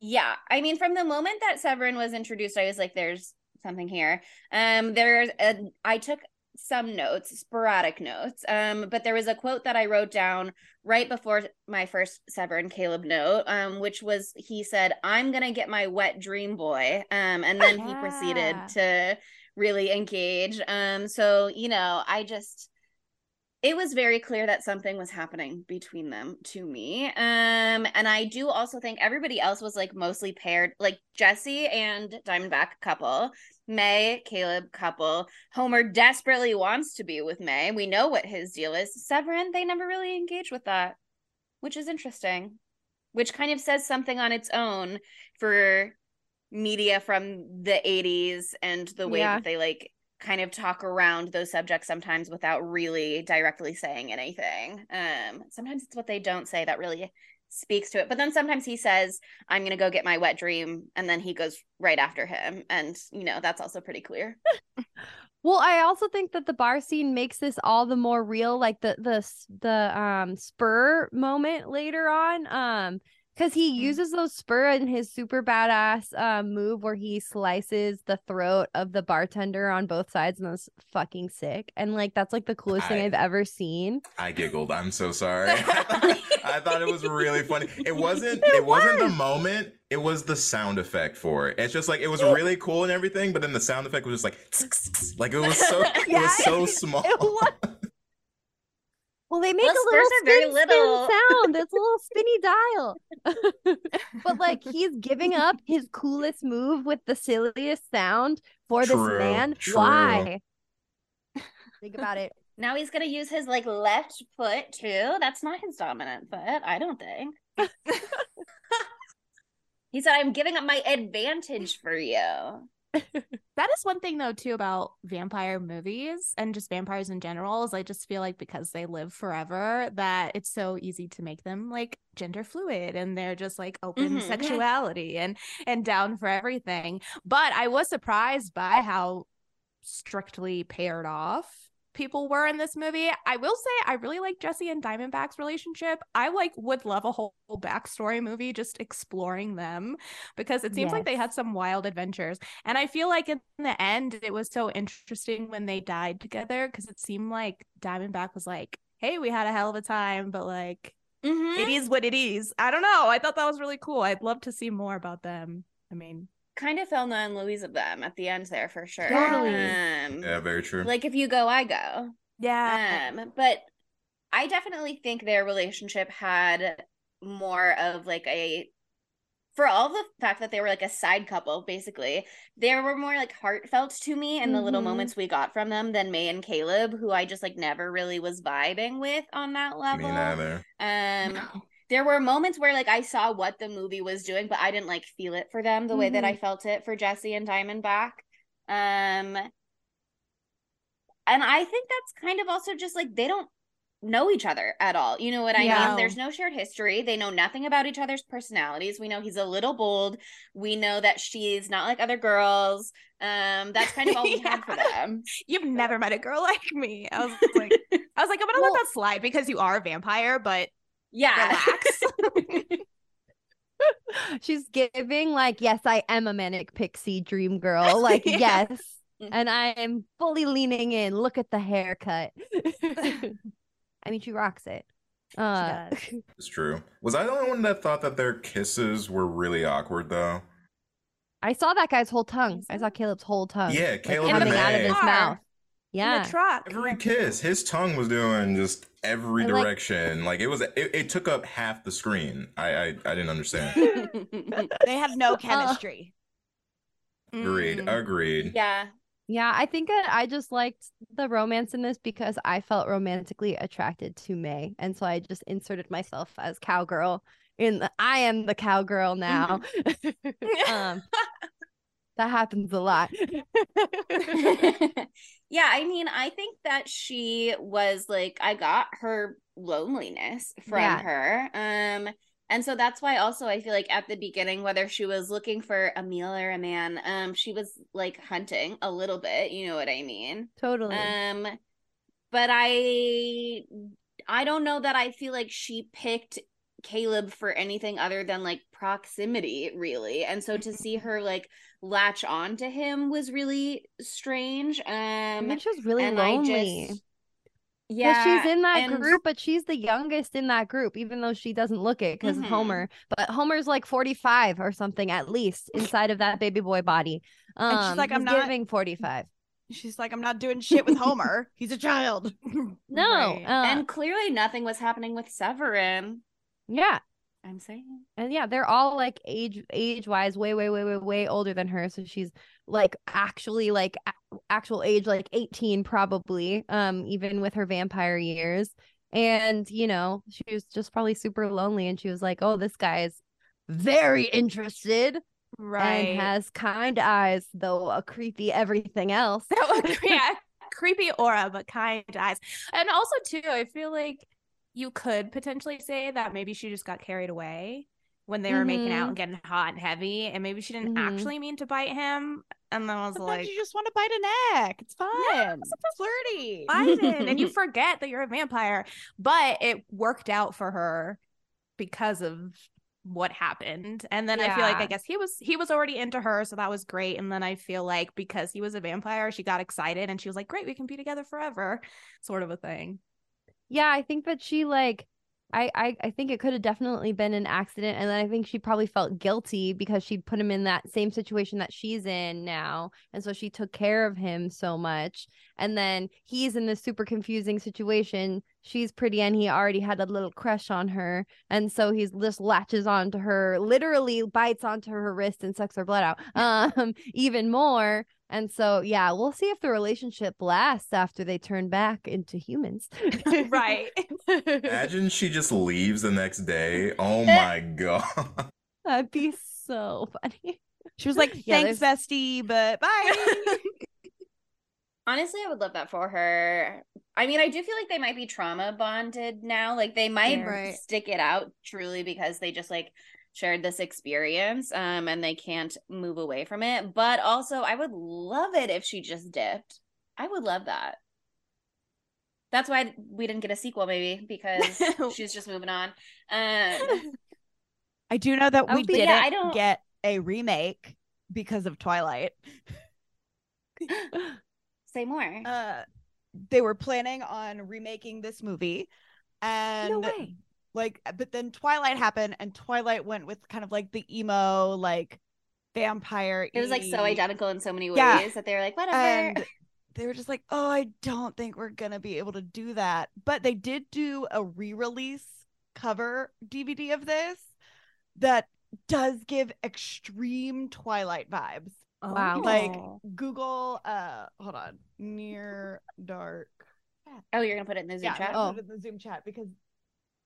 Yeah. I mean, from the moment that Severen was introduced, I was like, "There's something here." Um, there's a. I took some notes, sporadic notes. Um, but there was a quote that I wrote down right before my first Severen Caleb note. Um, which was he said, "I'm gonna get my wet dream boy." Um, and then he proceeded to really engage. Um, so you know, I just. It was very clear that something was happening between them to me. Um, and I do also think everybody else was like mostly paired, like Jesse and Diamondback couple, Mae, Caleb couple. Homer desperately wants to be with Mae. We know what his deal is. Severen, they never really engage with that, which is interesting, which kind of says something on its own for media from the 80s and the way Yeah. that they like kind of talk around those subjects sometimes without really directly saying anything. Um sometimes it's what they don't say that really speaks to it. But then sometimes he says, I'm gonna go get my wet dream, and then he goes right after him. And you know, that's also pretty clear. Well, I also think that the bar scene makes this all the more real, like the the the um spur moment later on. Um, because he Mm. uses those spur in his super badass um move where he slices the throat of the bartender on both sides, and that's fucking sick. And like that's like the coolest thing I- I've ever seen. I giggled. I'm so sorry. I thought, I thought it was really funny. It wasn't. It It, wasn't the moment. It was the sound effect for it. It's just like it was really cool and everything, but then the sound effect was just like, like it was so. It was so small. It was. Well, they make Well, a little are very spin, spin sound. It's a little spinny dial. but like he's giving up his coolest move with the silliest sound for True, this man. true. Why? Think about it. now he's gonna use his like left foot too. That's not his dominant foot, I don't think. he said, I'm giving up my advantage for you. That is one thing though too about vampire movies and just vampires in general is I just feel like because they live forever that it's so easy to make them like gender fluid and they're just like open Mhm. Sexuality and and down for everything. But I was surprised by how strictly paired off people were in this movie. I will say I really like Jesse and Diamondback's relationship. I like would love a whole backstory movie just exploring them because it seems like they had some wild adventures. And I feel like in the end, it was so interesting when they died together because it seemed like Diamondback was like, hey, we had a hell of a time, but like, Mhm. it is what it is. I don't know. I thought that was really cool. I'd love to see more about them. I mean, Kind of Thelma and Louise of them at the end there for sure. Totally. Um, Yeah, very true. like if you go, I go. yeah. Um, but I definitely think their relationship had more of like a for all the fact that they were like a side couple, basically, they were more like heartfelt to me in the little Mhm. moments we got from them than Mae and Caleb, who I just like never really was vibing with on that Me level. neither. Um there were moments where like I saw what the movie was doing, but I didn't like feel it for them the way that I felt it for Jesse and Diamondback. Um and I think that's kind of also just like they don't know each other at all. You know what I Yeah. mean? There's no shared history. They know nothing about each other's personalities. We know he's a little bold. We know that she's not like other girls. Um that's kind of all we had for them. You've never met a girl like me. I was like, I was like, I'm gonna Well- let that slide because you are a vampire, but Yeah. relax. She's giving like, yes, I am a manic pixie dream girl. Like, Yeah. yes. And I am fully leaning in. Look at the haircut. I mean, she rocks it. Uh. It's true. Was I the only one that thought that their kisses were really awkward though? I saw that guy's whole tongue. I saw Caleb's whole tongue. Yeah, like, Caleb and coming out of his mouth. In Yeah. truck. Every kiss, his tongue was doing just every I like- direction. Like, it was, it, it took up half the screen. I, I, I didn't understand. They have no chemistry. Agreed. Mm. Agreed. yeah. Yeah, I think that I just liked the romance in this because I felt romantically attracted to Mae. And so I just inserted myself as cowgirl in the I am the cowgirl now. um that happens a lot. yeah, I mean, I think that she was like I got her loneliness from Yeah. her. Um and so that's why also I feel like at the beginning whether she was looking for a meal or a man, um she was like hunting a little bit, you know what I mean? totally. Um but I I don't know that I feel like she picked Caleb for anything other than like proximity really. And so to see her like latch on to him was really strange. I Um think she was really and lonely. just Yeah, yeah, she's in that and- group, but she's the youngest in that group, even though she doesn't look it because Mhm. Homer. But Homer's like 45 or something at least inside of that baby boy body. Um, she's like, "I'm not- giving 45. She's like, I'm not doing shit with Homer. He's a child. No. Right. uh, and clearly nothing was happening with Severen. Yeah. I'm saying. And yeah, they're all like age age wise way way way way way older than her. So she's like actually like a- actual age like 18 probably um even with her vampire years. And you know, she was just probably super lonely and she was like, "Oh, this guy is very interested Right. and has kind eyes though a creepy everything else." yeah, creepy aura, but kind eyes. And also, too, I feel like you could potentially say that maybe she just got carried away when they were making out Mhm. and getting hot and heavy, and maybe she didn't Mhm. actually mean to bite him. And then I was Sometimes like, you just want to bite a neck. It's fun. it's flirty. Biden, and you forget that you're a vampire. But it worked out for her because of what happened. And then I feel like I guess he was he was already into her, so that was great. And then I feel like because he was a vampire, she got excited and she was like, Great, we can be together forever, sort of a thing. Yeah, I think that she like I I, I think it could have definitely been an accident and then I think she probably felt guilty because she put him in that same situation that she's in now and so she took care of him so much and then he's in this super confusing situation. She's pretty and he already had a little crush on her and so he's just latches onto her literally bites onto her wrist and sucks her blood out. Um even more and so yeah we'll see if the relationship lasts after they turn back into humans right. Imagine she just leaves the next day. Oh my god. That'd be so funny. She was like, Yeah, thanks, bestie, but bye. Honestly, I would love that for her. I mean, I do feel like they might be trauma bonded now. Like they might Yeah. Right. stick it out truly because they just like shared this experience um and they can't move away from it. But also, I would love it if she just dipped. I would love that. That's why we didn't get a sequel maybe because she's just moving on. Um I do know that Oh, we but didn't yeah, I don't- get a remake because of Twilight. say more. Uh, they were planning on remaking this movie, and no way. Like, but then Twilight happened, and Twilight went with kind of like the emo, like vampire. it was like so identical in so many ways Yeah. that they were like, whatever. and they were just like, "Oh, I don't think we're gonna be able to do that." But they did do a re-release cover DVD of this that does give extreme Twilight vibes. Wow. Like Oh. Google, uh, hold on, near dark. oh, you're gonna put it in the Zoom Yeah, I'm chat? gonna Oh. put it in the Zoom chat because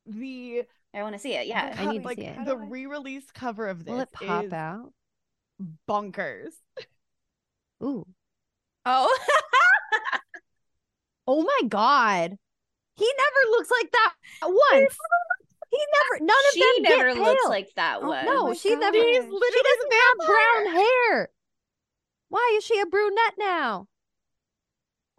the I want to see it. Yeah. I need to like see it. the re-release cover of this Will it pop is out? bonkers. Ooh. Oh. Oh my god. He never looks like that once. He never none of she them get never looks pale. like that Oh, one. No, my she never gosh. she doesn't have brown hair. Why is she a brunette now?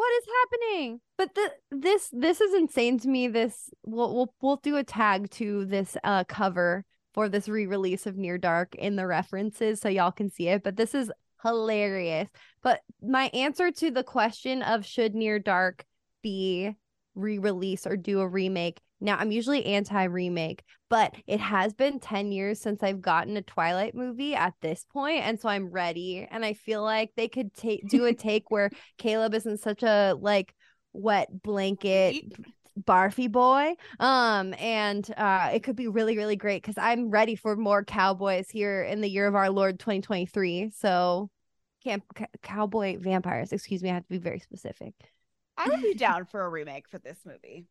What is happening? But the this this is insane to me. This we'll we'll we'll do a tag to this uh cover for this re-release of Near Dark in the references so y'all can see it. But this is hilarious. But my answer to the question of should Near Dark be re-release or do a remake. Now I'm usually anti-remake, but it has been 10 years since I've gotten a Twilight movie at this point, and so I'm ready. And I feel like they could take do a take where Caleb isn't such a like wet blanket barfy boy um and uh it could be really really great because i'm ready for more cowboys here in the year of our lord 2023 so camp c- cowboy vampires excuse me i have to be very specific I would be down for a remake for this movie.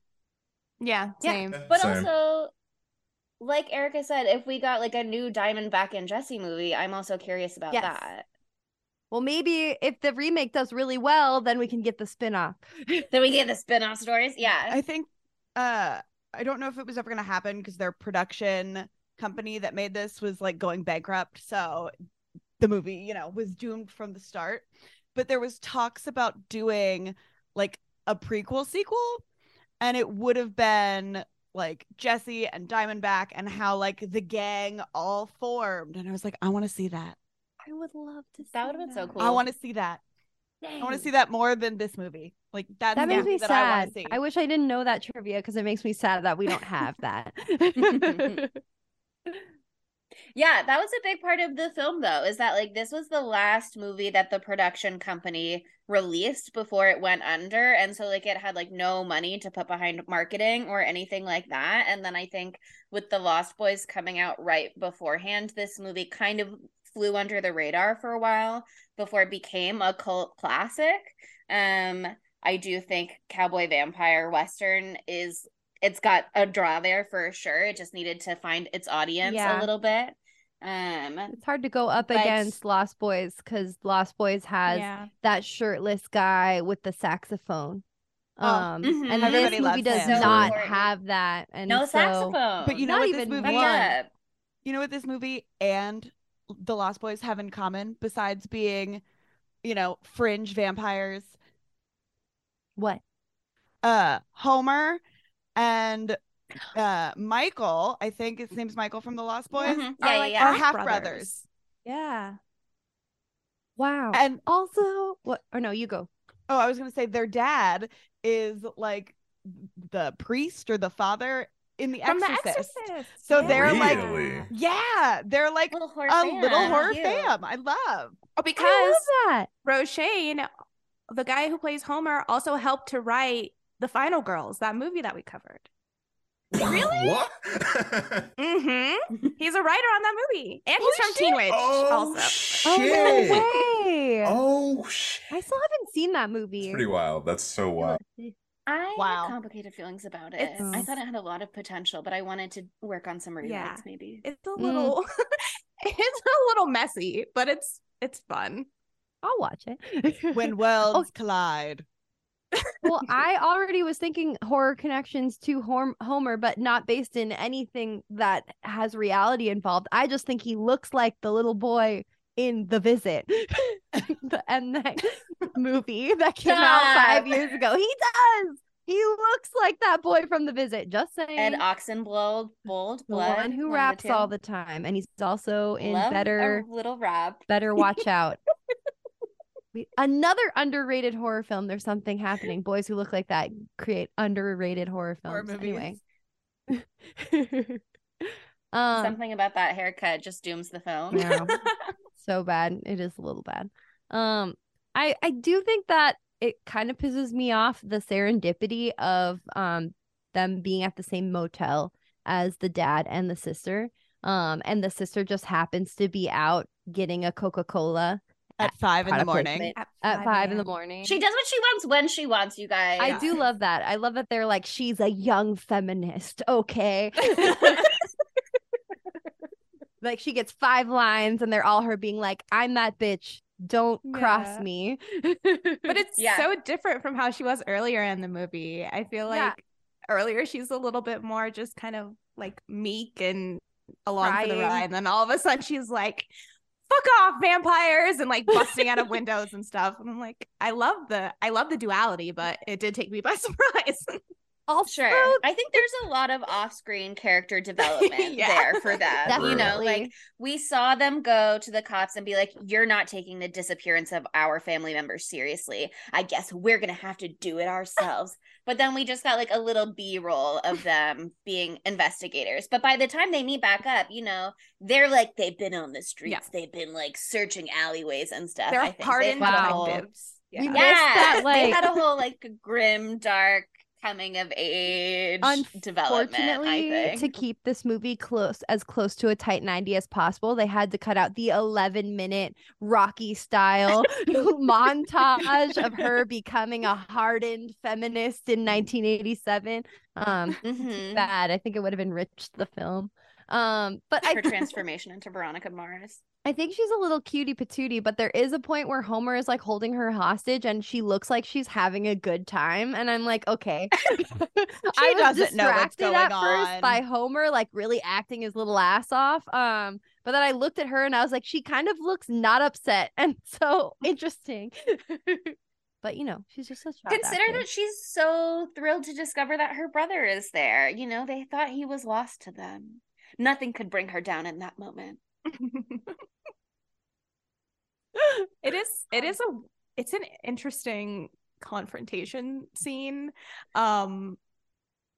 Yeah, Yeah. same. But Same. also, like Erika said, if we got like a new Diamondback and Jesse movie, I'm also curious about Yes. that. well maybe if the remake does really well then we can get the spin-off Then we get the spin-off stories. Yeah. I think uh I don't know if it was ever gonna happen because their production company that made this was like going bankrupt. So the movie, you know, was doomed from the start. But there was talks about doing like a prequel sequel, and it would have been like Jesse and Diamondback and how like the gang all formed. And I was like, I want to see that. i would love to see That would've been so cool. I want to see that. I want to see that more than this movie. Like that's that makes me that I want sad to see. I, wish i didn't know that trivia because it makes me sad that we don't have that Yeah, that was a big part of the film though, is that like this was the last movie that the production company released before it went under. And so like it had like no money to put behind marketing or anything like that. And then I think with the Lost Boys coming out right beforehand, this movie kind of flew under the radar for a while before it became a cult classic. Um I do think cowboy vampire western is it's got a draw there for sure. It just needed to find its audience Yeah. a little bit. Um It's hard to go up But- against Lost Boys because Lost Boys has yeah. that shirtless guy with the saxophone. Oh, Um, mhm. and this movie does him. Not important. have that. And no so, saxophone. But you know Not what even this movie one. yeah. you know what this movie and the Lost Boys have in common besides being, you know, fringe vampires? What? Uh Homer and uh Michael, I think his name's Michael from the Lost Boys, Mhm. Are Yeah, like yeah, are half brothers. brothers. Yeah. Wow. And also, what? Or no, you go. oh, I was gonna say their dad is like the priest or the father in the From The Exorcist. Exorcist. So yeah. they're like- Yeah, they're like Little horror a fam. little horror Cute. fam. I love. Oh, I because love that. Roshane, the guy who plays Homer, also helped to write The Final Girls, that movie that we covered. Really? What? Mm-hmm. He's a writer on that movie. And he's from Teen Witch oh also. Oh shit! no way! Oh shit! I still haven't seen that movie. It's pretty wild. That's so wild. I Wow. have complicated feelings about it. It's- I thought it had a lot of potential, but I wanted to work on some rewrites Yeah. maybe. It's a Mm. little it's a little messy, but it's it's fun. I'll watch it. When worlds collide. Well, I already was thinking horror connections to Hom- Homer, but not based in anything that has reality involved. I just think he looks like the little boy in The Visit, the M Night movie that came out five years ago. He does. He looks like that boy from The Visit. Just saying. Ed Oxenbould, bold, the one who raps all the time, and he's also in Love Better little rap. Better Watch Out. We- Another underrated horror film. There's something happening. Boys who look like that create underrated horror films. Horror Anyway. um, Something about that haircut just dooms the film. Yeah. so bad. It is a little bad. Um, I I do think that it kind of pisses me off the serendipity of um them being at the same motel as the dad and the sister. Um, and the sister just happens to be out getting a Coca Cola At five in the morning. placement At at five in the morning. She does what she wants when she wants, you guys. I do love that. I love that they're like, she's a young feminist. Okay. like she gets five lines and they're all her being like, I'm that bitch. Don't cross me. But it's Yeah. so different from how she was earlier in the movie. I feel like Yeah. earlier she's a little bit more just kind of like meek and along for the ride. And then all of a sudden she's like, fuck off, vampires, and like busting out of windows and stuff. And I'm like, I love the I love the duality, but it did take me by surprise. also, Sure. I think there's a lot of off-screen character development Yeah. there for them. You know, like we saw them go to the cops and be like, "You're not taking the disappearance of our family members seriously. I guess we're gonna have to do it ourselves." But then we just got like a little B-roll of them being investigators. But by the time they meet back up, you know, they're like they've been on the streets. They've been like searching alleyways and stuff. They're hardened had detectives. We Yeah. missed Yeah, that, they had a whole like grim, dark coming of age development. I Unfortunately, think. to keep this movie close as close to a tight 90 as possible, they had to cut out the 11 minute Rocky style montage of her becoming a hardened feminist in 1987. Um, Mhm. bad. I think it would have enriched the film. Um, but I Her transformation into Veronica Mars. I think she's a little cutie patootie, but there is a point where Homer is like holding her hostage and she looks like she's having a good time. And I'm like, okay. I was doesn't know what's distracted going at first on. by Homer like really acting his little ass off. Um, but then I looked at her and I was like, she kind of looks not upset and so interesting. but you know, she's just such a Consider that she's so thrilled to discover that her brother is there. You know, they thought he was lost to them. Nothing could bring her down in that moment. it is it is a it's an interesting confrontation scene um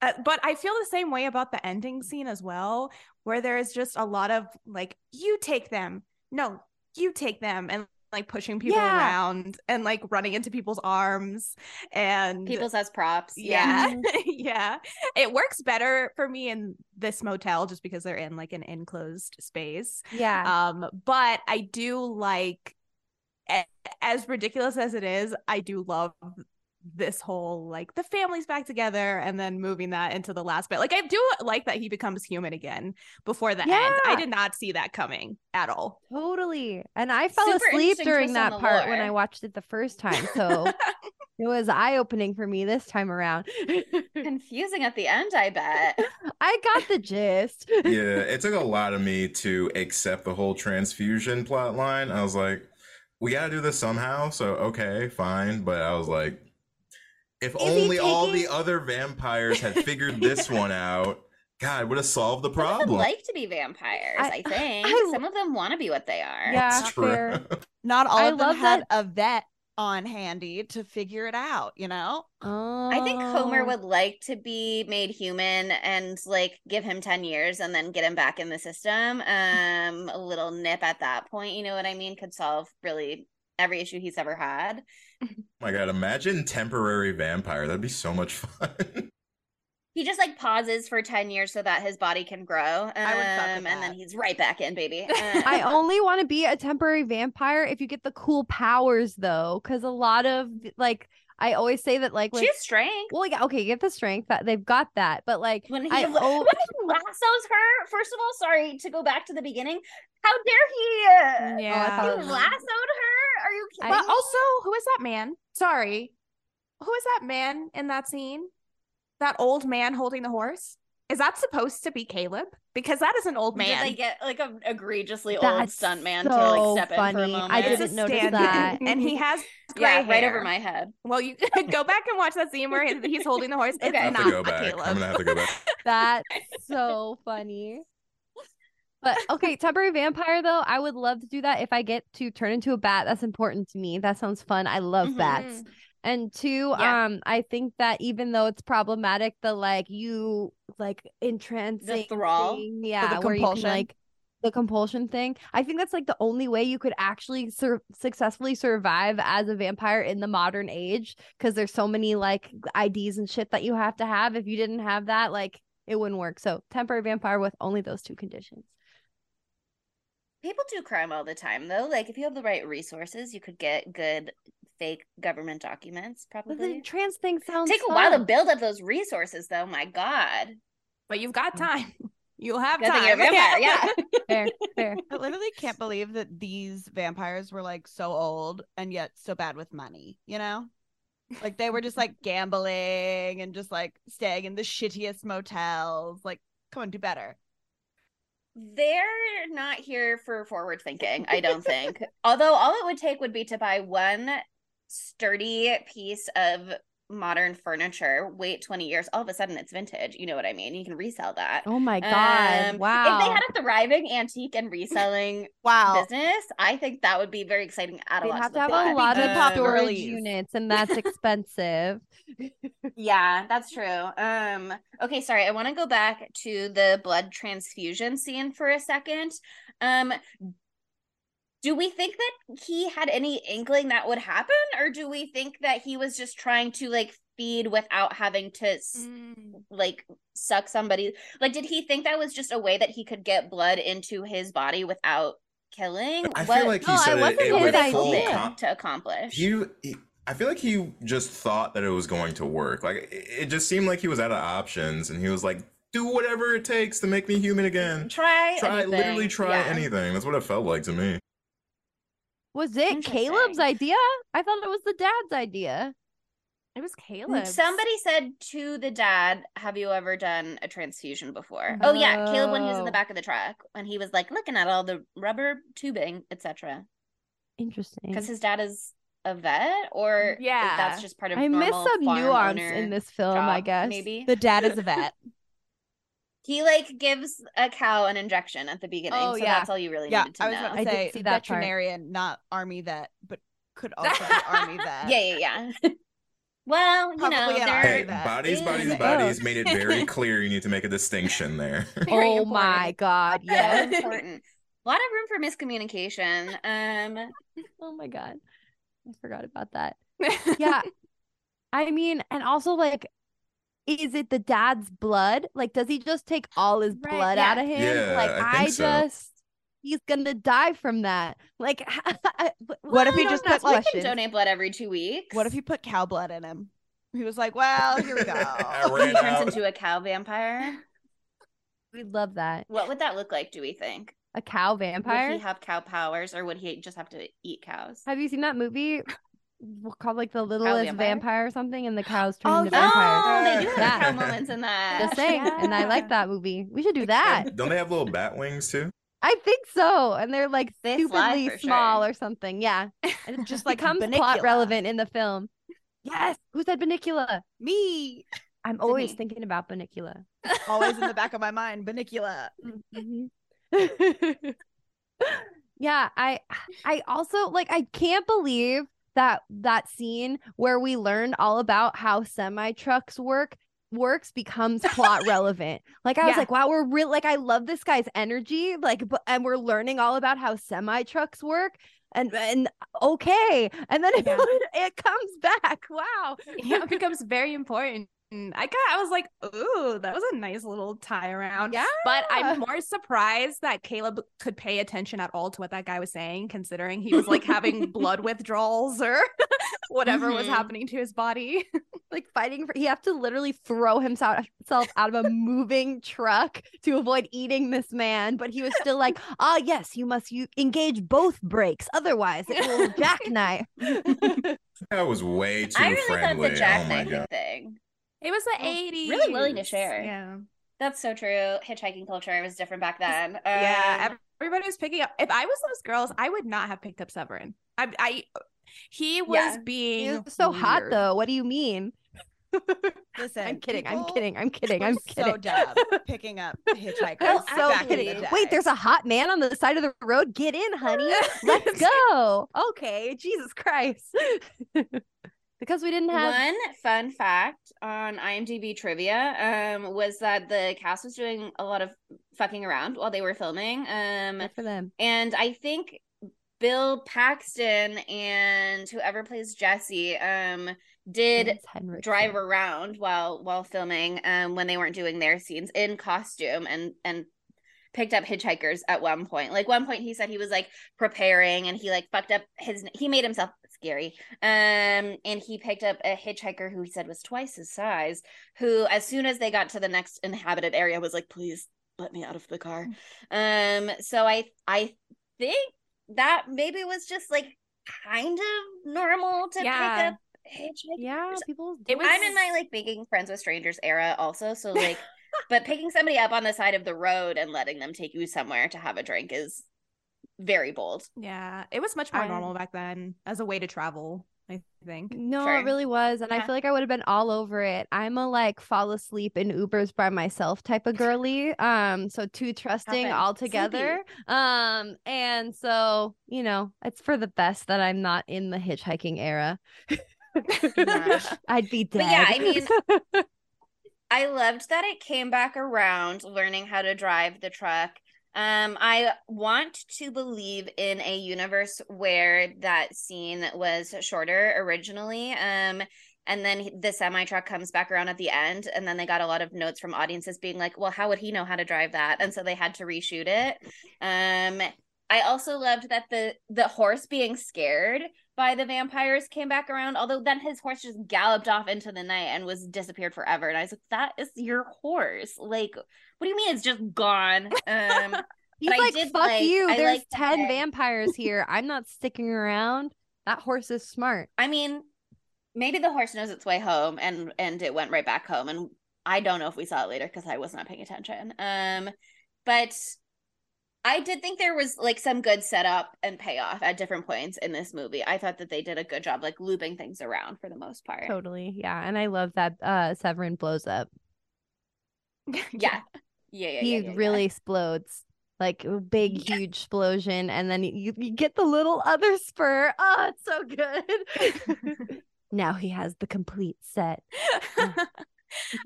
Uh, but I feel the same way about the ending scene as well, where there is just a lot of like, you take them, no, you take them, and like pushing people Yeah. around and like running into people's arms and People's as props. yeah yeah it works better for me in this motel just because they're in like an enclosed space Yeah. um but i do like as ridiculous as it is i do love this whole like the family's back together and then moving that into the last bit like i do like that he becomes human again before the end i did not see that coming at all Totally. And I fell Super asleep during that on the part when I watched it the first time. So it was eye opening for me this time around. Confusing at the end, I bet. I got the gist. yeah, it took a lot of me to accept the whole transfusion plot line. I was like, we gotta do this somehow. So okay, fine. But I was like, if Is he only all the other vampires had figured this one out, God, would have solved the Some of them problem. like to be vampires, I- I, think. I- Some of them want to be what they are. Yeah, That's true. fair. Not all I of them love had a vet on handy to figure it out, you know? Oh. I think Homer would like to be made human and like give him 10 years and then get him back in the system. Um a little nip at that point, you know what I mean, could solve really every issue he's ever had. My God, imagine temporary vampire. That'd be so much fun. He just like pauses for 10 years so that his body can grow. Um, I would fuck with and then he's right back in, baby. I only want to be a temporary vampire if you get the cool powers though, because a lot of like I always say that like with she has strength. well yeah okay get the strength that they've got that but like When he, I oh when he lassos her, first of all, sorry to go back to the beginning. How dare he? Uh, yeah thought he it was- lassoed her? Are you kidding? But also, who is that man? Sorry. Who is that man in that scene? That old man holding the horse? Is that supposed to be Caleb? Because that is an old Did man. they get like an egregiously old That's stunt man to like step in for a funny. I moment? Didn't notice stand-in, that. And he has gray yeah, right over my head. Well, you go back and watch that scene where he's holding the horse. It's Okay. I have not to go back. Caleb. I'm gonna have to go back. that's so funny. But okay, temporary vampire though, I would love to do that if I get to turn into a bat. That's important to me. That sounds fun. I love Mhm. bats. And two, Yeah. um, I think that even though it's problematic, the like you like entrancing thrall? thing, yeah, the where you can compulsion? like the compulsion thing. I think that's like the only way you could actually sur- successfully survive as a vampire in the modern age because there's so many like IDs and shit that you have to have. If you didn't have that, like it wouldn't work. So temporary vampire with only those two conditions. People do crime all the time though. Like if you have the right resources, you could get good fake government documents But probably. the trans thing sounds Take a while to build up those resources though. My god. But you've got time. You'll have Good time. you're a vampire, yeah. fair, fair. I literally can't believe that these vampires were like so old and yet so bad with money, you know? Like they were just like gambling and just like staying in the shittiest motels. Like, come on, do better. They're not here for forward thinking, I don't think. Although all it would take would be to buy one sturdy piece of modern furniture, wait 20 years, all of a sudden it's vintage. You know what I mean? You can resell that. Oh my god! Um, wow. If they had a thriving antique and reselling Wow. business, I think that would be very exciting. Add a They'd have to to have a lot of Um, storage units, and that's expensive. Yeah, that's true. Um okay, sorry. I want to go back to the blood transfusion scene for a second. Um do we think that he had any inkling that would happen or do we think that he was just trying to like feed without having to Mm. like suck somebody? Like did he think that was just a way that he could get blood into his body without killing? I What feel like he No, I said it, it with were full idea. hoping to accomplish? he, he I feel like he just thought that it was going to work. Like it, it just seemed like he was out of options and he was like, do whatever it takes to make me human again. try Try anything. literally try Yeah. anything. That's what it felt like to me. Was it Caleb's idea? I thought it was the dad's idea. It was Caleb. Somebody said to the dad, "Have you ever done a transfusion before?" Oh yeah, Caleb when he was in the Oh. back of the truck when he was like looking at all the rubber tubing, etc. Interesting. Because his dad is a vet, or Yeah. that's just part of. I miss some nuance in this film. I guess maybe The dad is a vet. he like gives a cow an injection at the beginning. Oh, so yeah. that's all you really yeah, needed to I was know. about I to did say see that part. veterinarian, not army vet, but could also be army vet. yeah, yeah, yeah. Well, you Probably know, an there Hey, that. bodies, bodies, Oh. bodies made it very clear you need to make a distinction there. Very oh my god, so yes. important. A lot of room for miscommunication. Um, oh my god. I forgot about that. Yeah. I mean, and also like is it the dad's blood? Like does he just take all his Right, blood yeah. out of him? Yeah, like I I, think so. just he's gonna die from that. Like What if he just put, ask like, can donate blood every two weeks. What if you put cow blood in him? He was like, "Well, here we go." He ran turns into a cow vampire? We'd love that. What would that look like? Do we think? A cow vampire? Would vampire. he have cow powers, or would he just have to eat cows? Have you seen that movie called like The Littlest Vampire? Vampire? or something? And the cows turn Oh, into yeah. vampires. Oh, they do have Yeah. cow moments in that. Just saying. And I like that movie. We should do that. Don't they have little bat wings too? I think so. And they're like They fly stupidly small sure. or something. Yeah. And it Just just like becomes plot relevant in the film. Yes. Who said Bunnicula? Me, I'm always me. thinking about Bunnicula. always in the back of my mind, Bunnicula. Mhm. yeah, I I also like I can't believe that that scene where we learned all about how semi trucks work works becomes plot relevant. Like I was like, wow, we're real like I love this guy's energy. Like but and we're learning all about how semi trucks work. And and okay. And then it, it comes back. Wow. yeah, it becomes very important. And I got I was like, ooh, that was a nice little tie around. Yeah. But I'm more surprised that Caleb could pay attention at all to what that guy was saying, considering he was like having blood withdrawals or whatever was Mhm. happening to his body. like fighting for he have to literally throw himself himself out of a moving truck to avoid eating this man but he was still like ah yes you must you engage both brakes otherwise it will jackknife That was way too I really friendly. thought the oh my god. thing. It was the Well, 80s. really willing to share. Yeah. That's so true. Hitchhiking culture was different back then. Yeah, Um, everybody was picking up. If I was those girls, I would not have picked up Severen. I, I, he was Yeah. being He's so hot though what do you mean Listen, i'm kidding i'm kidding i'm kidding i'm kidding. So kidding dab picking up hitchhikers. I'm Oh, so back in the kidding. day. Wait, there's a hot man on the side of the road. Get in, honey. Let's go. Okay, Jesus Christ. Because we didn't have One fun fact on IMDb trivia um, was that the cast was doing a lot of fucking around while they were filming. Um, Good for them. and I think Bill Paxton and whoever plays Jesse um, did drive around while while filming um, when they weren't doing their scenes in costume and and picked up hitchhikers at one point. Like one point he said he was like preparing and he like fucked up his he made himself scary. Um and he picked up a hitchhiker who he said was twice his size, who as soon as they got to the next inhabited area was like, please let me out of the car. Um so I I think that maybe was just like kind of normal to Yeah. pick up hitchhikers. Yeah, people. It was- I'm in my like making friends with strangers era also. So like but picking somebody up on the side of the road and letting them take you somewhere to have a drink is very bold. Yeah, it was much more I- normal back then as a way to travel. I think. No, Sure. it really was. And I feel like I would have been all over it. I'm a like fall asleep in Ubers by myself type of girly. Um, so too trusting Happens. altogether. Um, and so, you know, it's for the best that I'm not in the hitchhiking era. I'd be dead. But yeah, I mean- I loved that it came back around learning how to drive the truck. Um, I want to believe in a universe where that scene was shorter originally. Um, and then the semi truck comes back around at the end, and then they got a lot of notes from audiences being like, "Well, how would he know how to drive that?" And so they had to reshoot it. Um, I also loved that the the horse being scared by the vampires came back around. Although then his horse just galloped off into the night and was disappeared forever. And I was like, "That is your horse. Like, what do you mean it's just gone?" Um, He's like, fuck like- you. I There's liked 10 that- vampires here. I'm not sticking around. That horse is smart. I mean, maybe the horse knows its way home, and and it went right back home. And I don't know if we saw it later because I was not paying attention. Um, but I did think there was like some good setup and payoff at different points in this movie. I thought that they did a good job, like looping things around for the most part. Totally. Yeah. And I love that uh Severen blows up. Yeah, yeah, yeah. he yeah, yeah, yeah. really explodes like a big huge explosion and then you, you get the little other spur oh it's so good Now he has the complete set.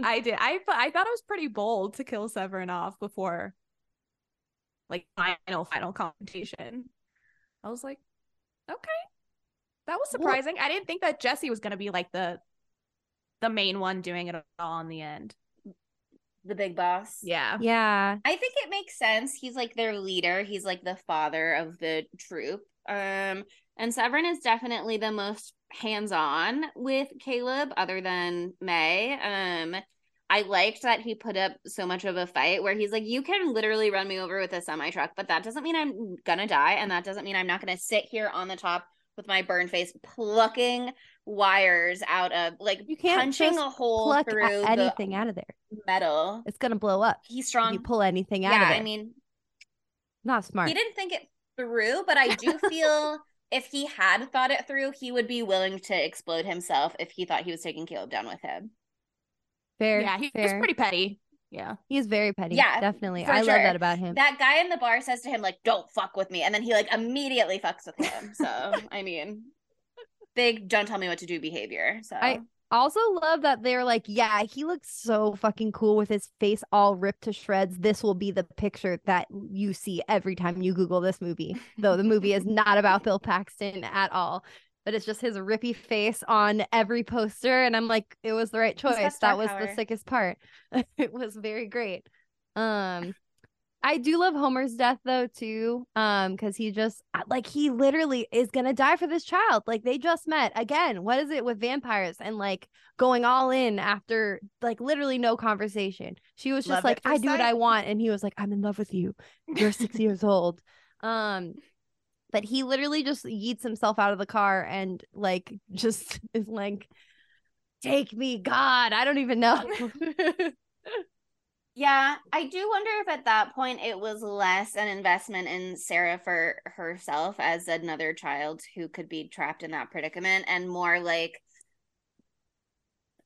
I did. I I thought it was pretty bold to kill Severen off before like final final confrontation. I was like, okay. That was surprising. I didn't think that Jesse was gonna be like the the main one doing it all in the end. The big boss. Yeah. Yeah. I think it makes sense. He's like their leader. He's like the father of the troop. Um, and Severen is definitely the most hands-on with Caleb, other than Mae. Um, I liked that he put up so much of a fight where he's like, "You can literally run me over with a semi truck, but that doesn't mean I'm gonna die, and that doesn't mean I'm not gonna sit here on the top with my burn face plucking wires out of like You can't punching a hole Pluck through anything out of there. metal. It's gonna blow up. He's strong. you pull anything out yeah, of it. I mean, not smart. he didn't think it through, but I do feel if he had thought it through, he would be willing to explode himself if he thought he was taking Caleb down with him. Fair. yeah, he fair. was pretty petty. Yeah. He's very petty. Yeah, definitely. I love that about him. That guy in the bar says to him, like, don't fuck with me. And then he like immediately fucks with him. So I mean big don't tell me what to do behavior. So I- also love that they're like, yeah, he looks so fucking cool with his face all ripped to shreds. This will be the picture that you see every time you Google this movie. Though the movie is not about Bill Paxton at all. But it's just his rippy face on every poster. And I'm like, it was the right choice. That was power. the sickest part. it was very great. Um I do love Homer's death though too. Um, because he just uh, like he literally is gonna die for this child. Like they just met again. What is it with vampires and like going all in after like literally no conversation? She was just Love like, I first do what. I want, and he was like, I'm in love with you. You're six years old. Um, but he literally just yeets himself out of the car and like just is like, take me, God. I don't even know. Yeah, I do wonder if at that point it was less an investment in Sarah for herself as another child who could be trapped in that predicament and more like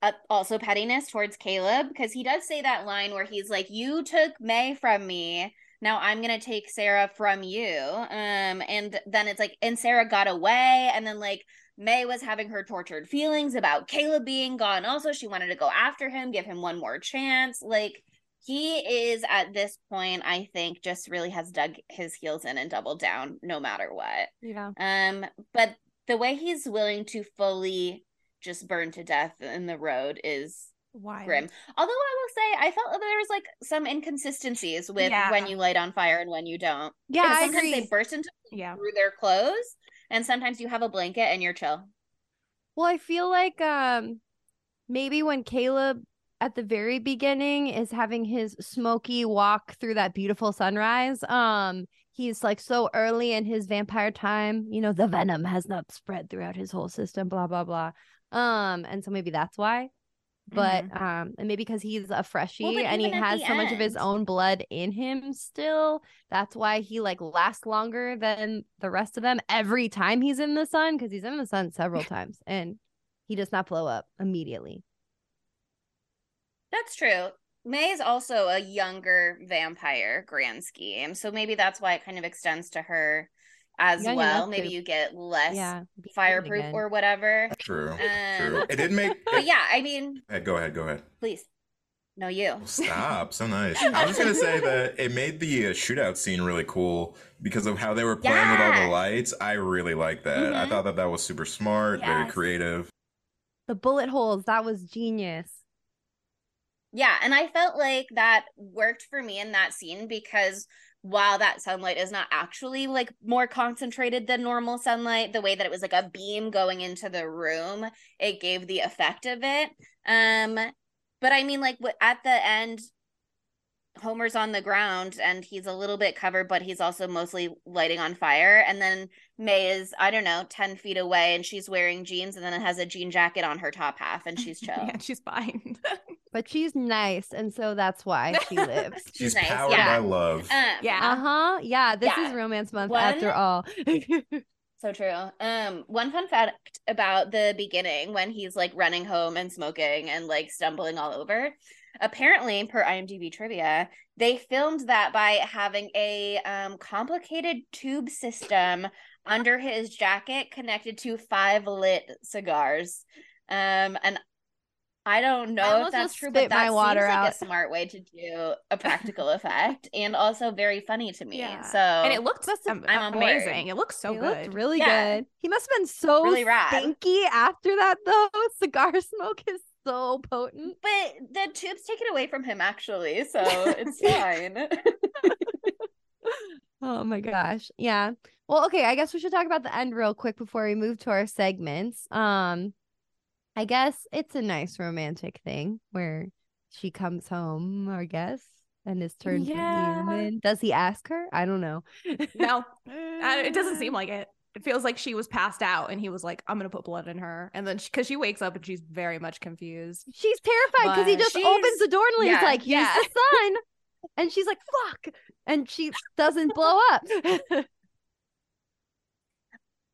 uh, also pettiness towards Caleb because he does say that line where he's like, "You took Mae from me, now I'm gonna take Sarah from you." Um, and then it's like, and Sarah got away, and then like Mae was having her tortured feelings about Caleb being gone. Also, she wanted to go after him, give him one more chance. Like he is at this point, I think, just really has dug his heels in and doubled down no matter what. yeah. Um, but the way he's willing to fully just burn to death in the road is Why? grim. Although I will say, I felt that there was like some inconsistencies with Yeah. when you light on fire and when you don't. Yeah, I sometimes agree. they burst into Yeah. through their clothes, and sometimes you have a blanket and you're chill. Well, I feel like um maybe when Caleb at the very beginning is having his smoky walk through that beautiful sunrise, um he's like so early in his vampire time, you know, the venom has not spread throughout his whole system, blah blah blah. Um and so maybe that's why. But um and maybe because he's a freshie Mm-hmm. and he has so much of his own blood in him still, that's why he like lasts longer than the rest of them every time he's in the sun because he's in the sun several times and he does not blow up immediately. That's true. Mae is also a younger vampire grand scheme, so maybe that's why it kind of extends to her as Young well. Maybe to- you get less yeah, fireproof or whatever. True. Um, True. It did make. But yeah, I mean, Eh, Go ahead. Go ahead. please, no, you. Stop. So nice. I was gonna say that it made the uh, shootout scene really cool because of how they were playing with all the lights. I really like that. I Mhm. thought that that was super smart, very creative. the bullet holes that was genius. Yeah, and I felt like that worked for me in that scene because while that sunlight is not actually like more concentrated than normal sunlight, the way that it was like a beam going into the room, it gave the effect of it. Um, but I mean, like at the end, Homer's on the ground and he's a little bit covered, but he's also mostly lighting on fire. And then Mae is, I don't know, 10 feet away and she's wearing jeans and then it has a jean jacket on her top half and she's chill. Yeah, she's fine. But she's nice, and so that's why she lives. She's She's nice, powered yeah. by love. Um, yeah. Uh huh. Yeah, this Yeah. is Romance Month One- after all. So true. Um, one fun fact about the beginning when he's like running home and smoking and like stumbling all over. Apparently, per IMDb trivia, they filmed that by having a um complicated tube system under his jacket connected to five lit cigars. Um, and I don't I know if that's true, but my that water seems like a smart way to do a practical effect and also very funny to me. Yeah. So and it looked Must have- am- I'm amazing. It looks so he good. looked really Yeah. good. He must have been so Really rad. stinky after that though. Cigar smoke is so potent. but the tubes take it away from him actually, so it's fine. Oh my gosh. Yeah. Well, okay, I guess we should talk about the end real quick before we move to our segments. Um I guess it's a nice romantic thing where she comes home, I guess, and is turned Yeah. human. Does he ask her? I don't know. no, it doesn't seem mm. like it. It feels like she was passed out, and he was like, "I'm gonna put blood in her," and then because she, wakes up and she's very much confused. She's terrified because he just opens the door and he's yeah, like, here's yeah. the sun. And she's like, fuck. And she doesn't blow up.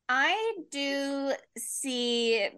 I do see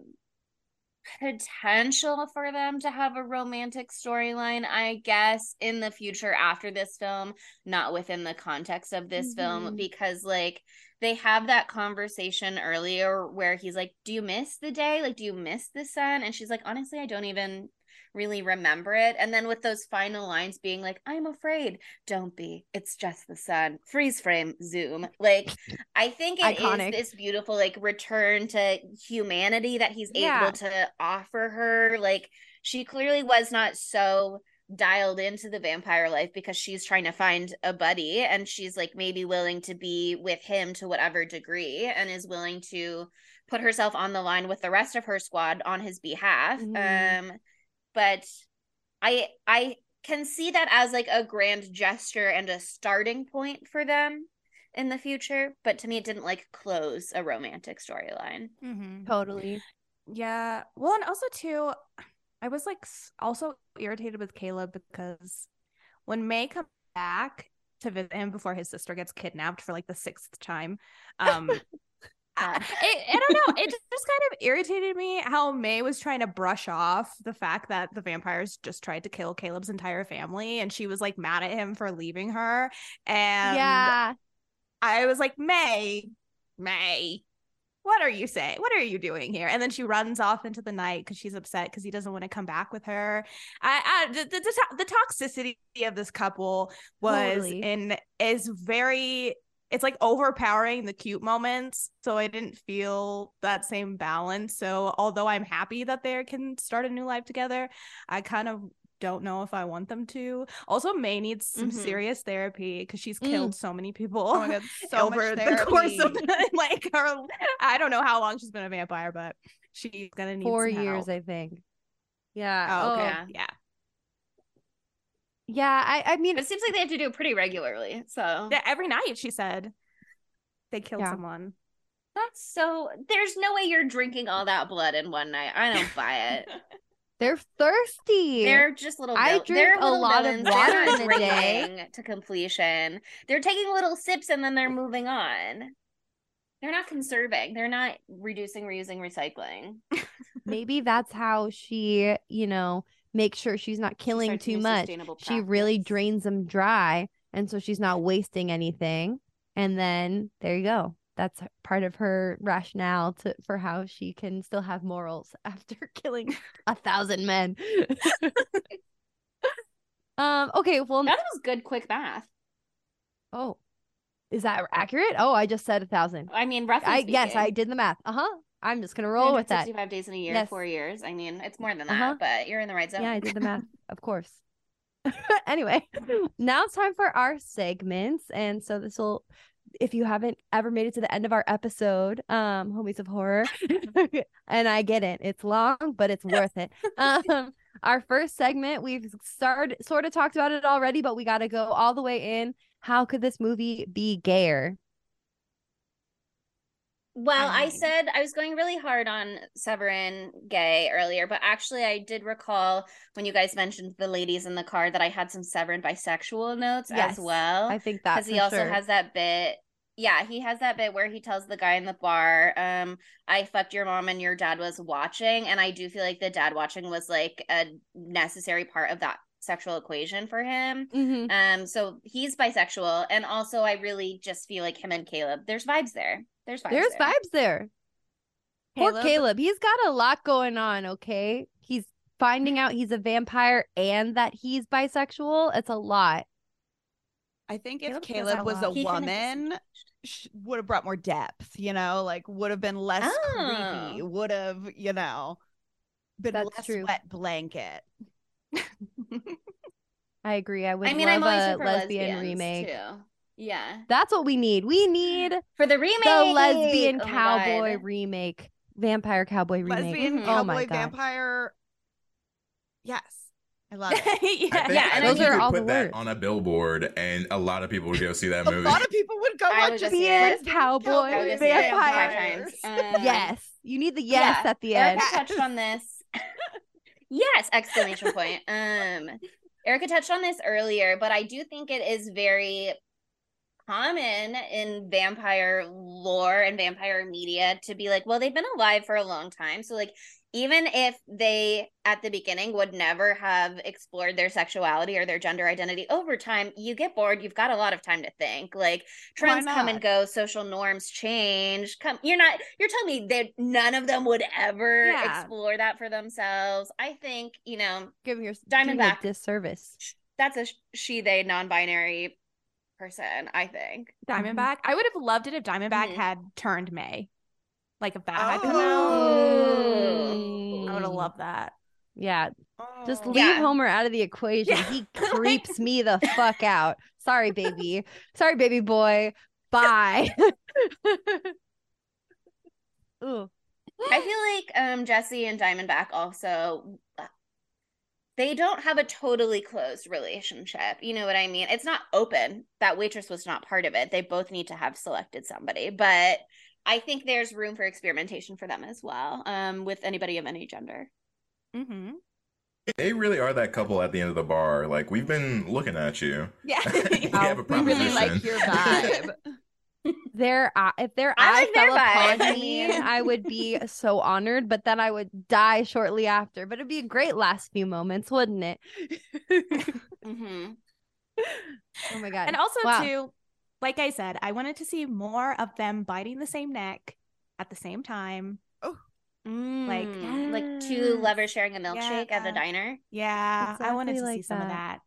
potential for them to have a romantic storyline, I guess, in the future after this film, not within the context of this film, Mhm. because like they have that conversation earlier where he's like, Do you miss the day? Like, do you miss the sun? And she's like, Honestly, I don't even really remember it. And then with those final lines being like, I'm afraid, don't be, it's just the sun, freeze frame, zoom. Like, I think it is Iconic. this beautiful, like, return to humanity that he's Yeah. able to offer her. Like, she clearly was not so dialed into the vampire life because she's trying to find a buddy and she's like maybe willing to be with him to whatever degree and is willing to put herself on the line with the rest of her squad on his behalf Mhm. um but i i can see that as like a grand gesture and a starting point for them in the future but to me it didn't like close a romantic storyline Mm-hmm. totally. Yeah. Well, and also too, I was like also irritated with Caleb because when Mae comes back to visit him before his sister gets kidnapped for like the sixth time, um, Uh, I, I, I don't know. It just, just kind of irritated me how Mae was trying to brush off the fact that the vampires just tried to kill Caleb's entire family, and she was like mad at him for leaving her. And yeah. I was like, Mae, Mae, what are you saying? What are you doing here? And then she runs off into the night because she's upset because he doesn't want to come back with her. I, I the, the, the, the toxicity of this couple was Totally. in is very. It's like overpowering the cute moments, so I didn't feel that same balance. So although I'm happy that they can start a new life together, I kind of don't know if I want them to. Also, Mae needs some Mhm. serious therapy because she's Mm. killed so many people Oh god, so over the course of like her. I don't know how long she's been a vampire, but she's gonna need Four years, help. I think. Yeah. Oh, okay. yeah. Yeah. Yeah. I, I mean, But it seems like they have to do it pretty regularly so yeah. Every night she said they killed Yeah. someone. that's so there's no way you're drinking all that blood in one night i don't buy it they're thirsty. They're just little. I drink they're a little lot of water in the day. to completion. They're taking little sips and then they're moving on. They're not conserving. They're not reducing, reusing, recycling. Maybe that's how she, you know, makes sure she's not killing too much. She really drains them dry. And so she's not wasting anything. And then there you go. That's part of her rationale to for how she can still have morals after killing a thousand men. um, okay, well That was good, quick math. oh. Is that accurate? Oh, I just said a thousand. I mean, roughly. I yes, I did the math. uh-huh. I'm just gonna roll with that. 365 days in a year, Yes. four years. I mean, it's more than Uh-huh. that, but you're in the right zone. Yeah, I did the math, of course. anyway, now it's time for our segments. And so this will if you haven't ever made it to the end of our episode, um, Homies of Horror, and I get it, it's long, but it's worth it. Um, our first segment, we've started sort of talked about it already, but we gotta go all the way in. How could this movie be gayer? Well, I said I was going really hard on Severen Gay earlier, but actually, I did recall when you guys mentioned the ladies in the car that I had some Severen bisexual notes Yes, as well. I think that because he also sure. has that bit. Yeah, he has that bit where he tells the guy in the bar, um, I fucked your mom and your dad was watching. And I do feel like the dad watching was like a necessary part of that sexual equation for him. Mhm. Um, so he's bisexual, and also I really just feel like him and Caleb. There's vibes there. There's vibes. There's there. vibes there. Poor Caleb- Caleb. He's got a lot going on, okay? He's finding out he's a vampire and that he's bisexual. It's a lot. I think if Caleb does Caleb a was lot. a He woman, sh- would have brought more depth, you know, like would have been less creepy, Oh. would have, you know, been That's less true. wet blanket. I agree. I would I mean, love I'm a lesbian remake. too. Yeah, That's what we need. We need for the remake, the lesbian Oh cowboy God. remake, vampire cowboy remake. Lesbian Mhm. Oh my God. vampire. Yes. I love it. I yeah. think, Yeah, I and those are could all the that words. on a billboard, and a lot of people would go see that movie. A lot of people would go I watch would it. go see. Lesbian Cowboy I would go see it five vampires. Um, yes. You need the yes yeah, at the end. Erika touched on this. yes! Exclamation point. Um, Erika touched on this earlier, but I do think it is very common in vampire lore and vampire media to be like, well, they've been alive for a long time. So, like, even if they at the beginning would never have explored their sexuality or their gender identity over time, you get bored. You've got a lot of time to think. Like, trends come and go, social norms change. Come, you're not. You're telling me that none of them would ever Yeah. explore that for themselves. I think you know Giving your Diamondback. doing a disservice. that's a she they non-binary person. I think. Diamondback. I would have loved it if Diamondback Mhm. had turned Mae. Like if that had come out. Oh. I would have loved that. Yeah, just Oh. leave Yeah. Homer out of the equation. Yeah. He creeps me the fuck out. Sorry, baby. Sorry, baby boy. Bye. Ooh. I feel like um Jesse and Diamondback also they don't have a totally closed relationship. You know what I mean? It's not open. That waitress was not part of it. They both need to have selected somebody, but I think there's room for experimentation for them as well. Um with anybody of any gender. Mm-hmm. They really are that couple at the end of the bar. Like we've been looking at you. Yeah. we have a We really proposition. like your vibe. Their eye, if their I eye like fell upon me, I would be so honored, but then I would die shortly after. But it'd be a great last few moments, wouldn't it? Mhm. oh my god! and also Wow. too, like I said, I wanted to see more of them biting the same neck at the same time. Like, Mm, like two lovers sharing a milkshake at a diner. Yeah, I wanted Exactly to see like some of that. that.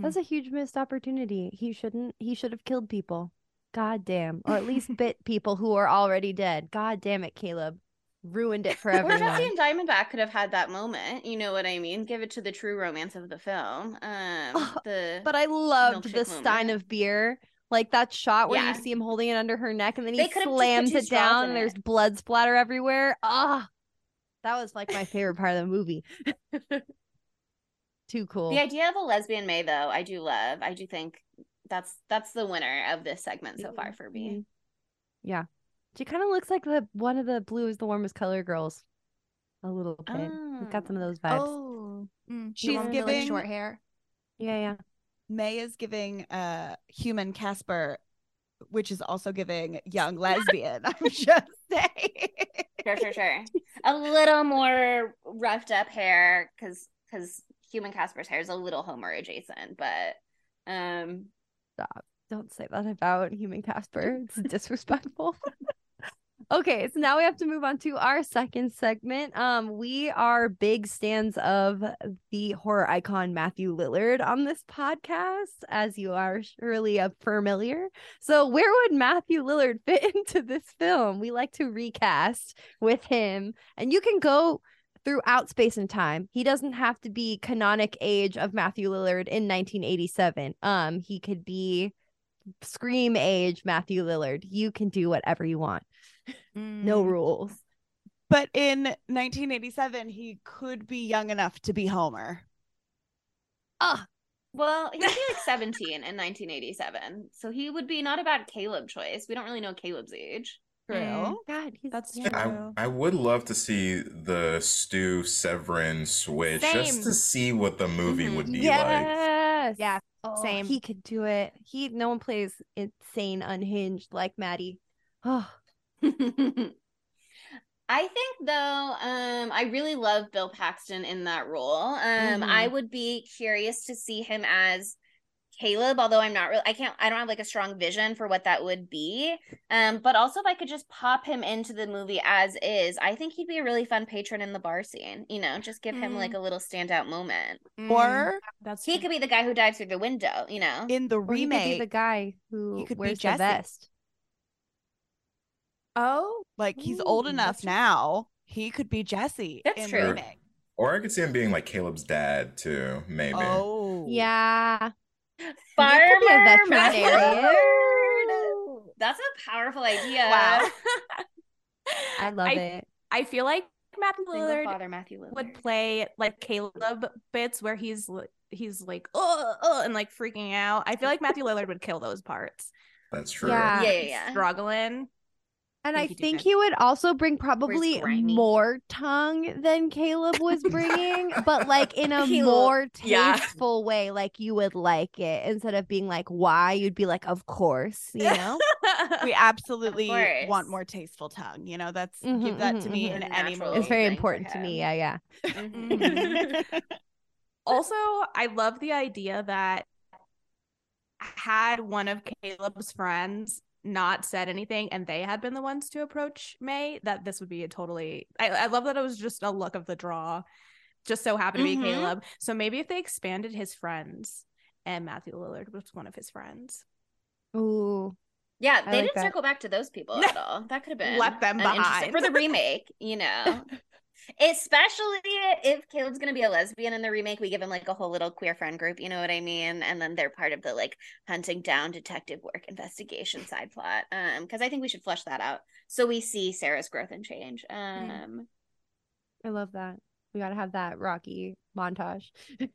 That's a huge missed opportunity. He shouldn't. He should have killed people. God damn, or at least bit people who are already dead. God damn it, Caleb, ruined it for Or everyone. Jesse and Diamondback could have had that moment. You know what I mean? Give it to the true romance of the film. Um, Oh, the But I loved the milkshake stein of beer. Like that shot where Yeah. you see him holding it under her neck and then he could've just put slams it down and there's it. blood splatter everywhere. Ah, that was like my favorite part of the movie. Too cool. the idea of a lesbian Mae, though, I do love. I do think that's that's the winner of this segment so far for me. Yeah. She kind of looks like the one of the blue is the warmest color girls. A little bit. It's got some of those vibes. Oh, Mm, She's one with like, giving- short hair. Yeah, yeah. Mae is giving uh human Casper, which is also giving young lesbian. I'm just saying. Sure, sure, sure. a little more roughed up hair because because human Casper's hair is a little Homer adjacent, but um, Stop. Don't say that about human Casper. It's disrespectful. okay, so now we have to move on to our second segment. Um, we are big stands of the horror icon Matthew Lillard on this podcast, as you are surely uh, familiar. So, where would Matthew Lillard fit into this film? We like to recast with him, and you can go throughout space and time. He doesn't have to be canonic age of Matthew Lillard in 1987. Um, he could be scream age Matthew Lillard. You can do whatever you want. No Mm. rules. But in 1987, he could be young enough to be Homer. Ah, well, he'd be like 17 in 1987, so he would be not a bad Caleb choice. We don't really know Caleb's age. True. God, That's true. I, I would love to see the Stu Severen switch just to see what the movie Mhm. would be like. Yes. Yeah, Oh, same. He could do it. He no one plays insane unhinged like Maddie. Oh, I think though, um, I really love Bill Paxton in that role. Um, Mhm. I would be curious to see him as Caleb, although I'm not really I can't I don't have like a strong vision for what that would be. Um, but also if I could just pop him into the movie as is, I think he'd be a really fun patron in the bar scene. You know, just give him Mm. like a little standout moment. Or that's He could be the guy who dives through the window, you know. in the Or he could be remake, the guy who he could be wears the vest. oh like he's old enough now. He could be Jesse That's in true. remake. Or I could see him being like Caleb's dad too, maybe. Oh, Yeah. Farmer could be veterinarian. That's a powerful idea. Wow. I love I- it. I feel like Matthew Lillard father Matthew Lillard. would play like Caleb bits where he's he's like oh, oh and like freaking out. I feel like Matthew Lillard would kill those parts. That's true. Yeah. Yeah, yeah, yeah. Struggling. And think I he'd think good. he would also bring probably more tongue than Caleb was bringing, but like in a Caleb- more yeah. tasteful way, like you would like it. Instead of being like, why, you'd be like, of course, you know? we absolutely want more tasteful tongue. You know, that's Mhm, give that mhm, to me mhm. in A any natural movie. it's very important to me. Yeah, yeah. Mhm. also, I love the idea that had one of Caleb's friends not said anything and they had been the ones to approach Mae, that this would be a totally I, I love that it was just a look of the draw. Just so happened to be Mhm. Caleb. So maybe if they expanded his friends and Matthew Lillard was one of his friends. Ooh. Yeah, they like didn't that. circle back to those people at all. That could have been Left them an behind. for the remake. You know, especially if Caleb's gonna be a lesbian in the remake, we give him like a whole little queer friend group. You know what I mean? And then they're part of the like hunting down detective work investigation side plot. Um, because I think we should flesh that out so we see Sarah's growth and change. Um, I love that. We got to have that Rocky montage.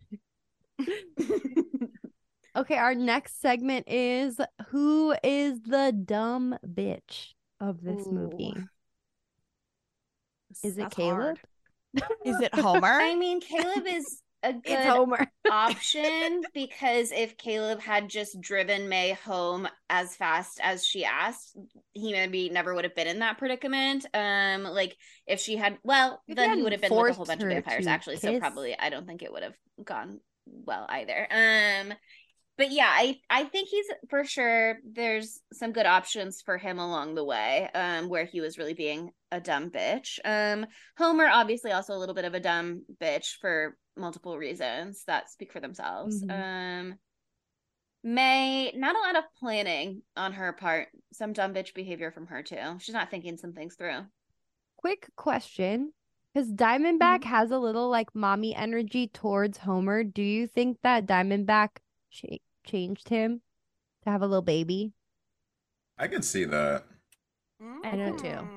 Okay, our next segment is Who is the dumb bitch of this movie? Is it Caleb? hard. Is it Homer? I mean, Caleb is a It's good Homer. option because if Caleb had just driven Mae home as fast as she asked, he maybe never would have been in that predicament. Um, like if she had, well, If then he hadn't would have been with a whole bunch of vampires to actually. So probably, I don't think it would have gone well either. Um, but yeah, I I think he's for sure. There's some good options for him along the way, um, where he was really being a dumb bitch. Um, Homer obviously also a little bit of a dumb bitch for multiple reasons that speak for themselves. Mhm. Um, Mae not a lot of planning on her part. Some dumb bitch behavior from her too. She's not thinking some things through. Quick question. Because Diamondback has a little like mommy energy towards Homer. Do you think that Diamondback cha- changed him to have a little baby? I can see that. I know too.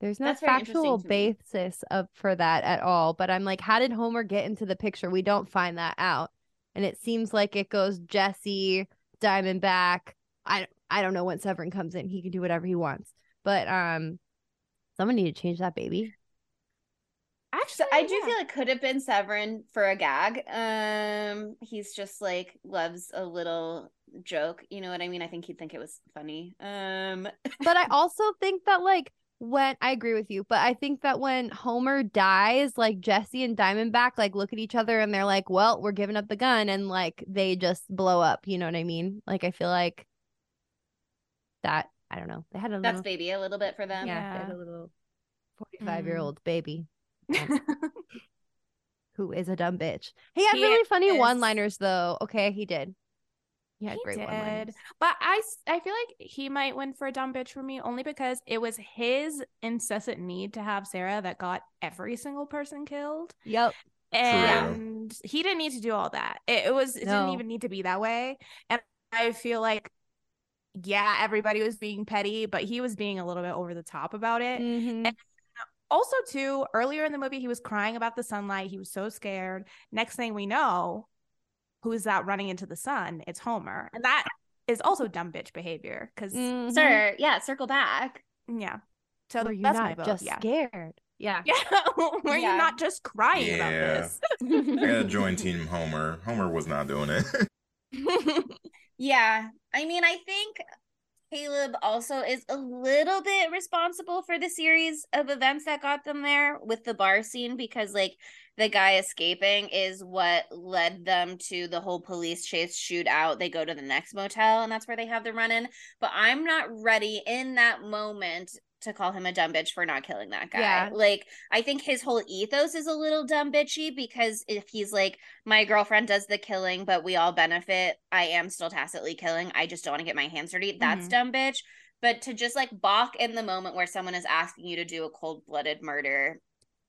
There's no That's very factual interesting basis of for that at all. But I'm like, how did Homer get into the picture? We don't find that out. And it seems like it goes Jesse, Diamondback. I I don't know when Severen comes in. He can do whatever he wants. But um someone need to change that baby. Actually, so I do feel it could have been Severen for a gag. Um, he's just like loves a little joke. You know what I mean? I think he'd think it was funny. Um, But I also think that like when I agree with you, but I think that when Homer dies, like Jesse and Diamondback like look at each other and they're like, "Well, we're giving up the gun," and like they just blow up. You know what I mean? Like I feel like that. I don't know. They had a that's little, baby a little bit for them. yeah, they had Yeah. a little forty-five-year-old baby who is a dumb bitch. He had He really funny is. one-liners though. Okay, he did. He had He great did. one-liners. But I I feel like he might win for a dumb bitch for me only because it was his incessant need to have Sarah that got every single person killed. Yep. And he didn't need to do all that. It, it was it No. didn't even need to be that way. And I feel like yeah, everybody was being petty, but he was being a little bit over the top about it. Mhm. And also, too, earlier in the movie, he was crying about the sunlight. He was so scared. Next thing we know, who is that running into the sun? It's Homer. And that is also dumb bitch behavior. Because, Mhm. Sir, yeah, circle back. yeah. So Were you that's my not vote. just yeah. scared? Yeah. Yeah. Were Yeah. you not just crying about Yeah. this? I gotta join Team Homer. Homer was not doing it. Yeah. I mean, I think Caleb also is a little bit responsible for the series of events that got them there with the bar scene because like the guy escaping is what led them to the whole police chase shootout. They go to the next motel and that's where they have the run in. But I'm not ready in that moment to call him a dumb bitch for not killing that guy. Yeah. Like, I think his whole ethos is a little dumb bitchy because if he's like, my girlfriend does the killing, but we all benefit, I am still tacitly killing. I just don't want to get my hands dirty. That's Mhm. dumb bitch. But to just like balk in the moment where someone is asking you to do a cold blooded murder,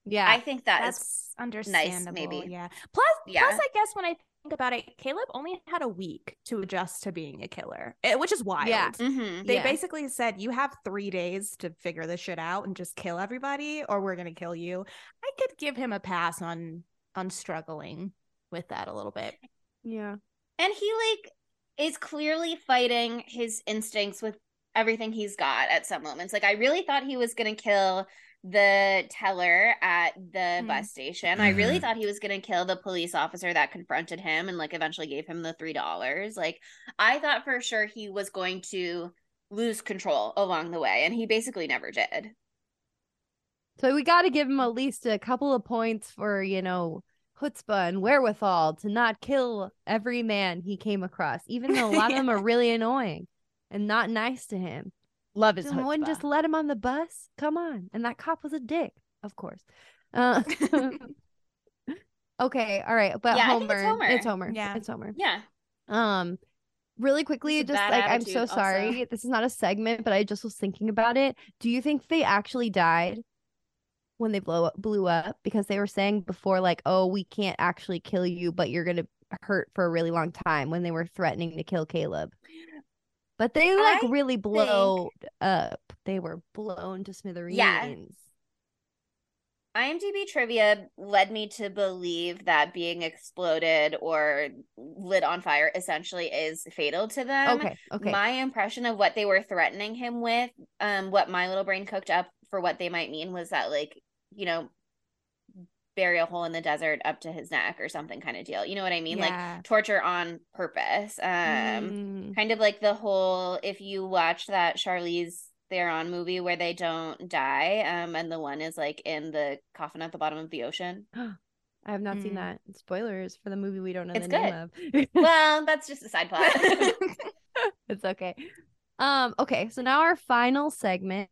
Yeah. I think that is That's understandable. maybe. Yeah. Plus, Yeah. plus, I guess when I think about it, Caleb only had a week to adjust to being a killer, eh, which is wild. Yeah. Mhm. They Yeah. basically said you have three days to figure this shit out and just kill everybody, or we're gonna kill you. I could give him a pass on on struggling with that a little bit. yeah. And he like is clearly fighting his instincts with everything he's got at some moments. Like I really thought he was gonna kill the teller at the Mhm. bus station. I really Mhm. thought he was gonna kill the police officer that confronted him and like eventually gave him the three dollars. Like I thought for sure he was going to lose control along the way, and he basically never did. So we got to give him at least a couple of points for, you know, chutzpah and wherewithal to not kill every man he came across, even though a lot of them are really annoying and not nice to him. Love his Someone just let him on the bus. Come on. And that cop was a dick, of course. Uh, okay. All right. But Yeah, Homer, it's Homer. It's Homer. Yeah. It's Homer. Yeah. Um, really quickly, Just like I'm so also. sorry. This is not a segment, but I just was thinking about it. Do you think they actually died when they blow up, blew up? Because they were saying before, like, oh, we can't actually kill you, but you're gonna hurt for a really long time. When they were threatening to kill Caleb, but they like I really blowed up. They were blown to smithereens. Yeah. IMDb trivia led me to believe that being exploded or lit on fire essentially is fatal to them. Okay. Okay. My impression of what they were threatening him with, um, what my little brain cooked up for what they might mean was that, like, you know, bury a hole in the desert up to his neck or something kind of deal. You know what I mean? Yeah. Like torture on purpose. Um, Mm, kind of like the whole if you watch that Charlize Theron movie where they don't die, um, and the one is like in the coffin at the bottom of the ocean. I have not seen Mm. that. Spoilers for the movie we don't know It's the name of. Well, that's just a side plot. it's okay. Um, okay, so now our final segment.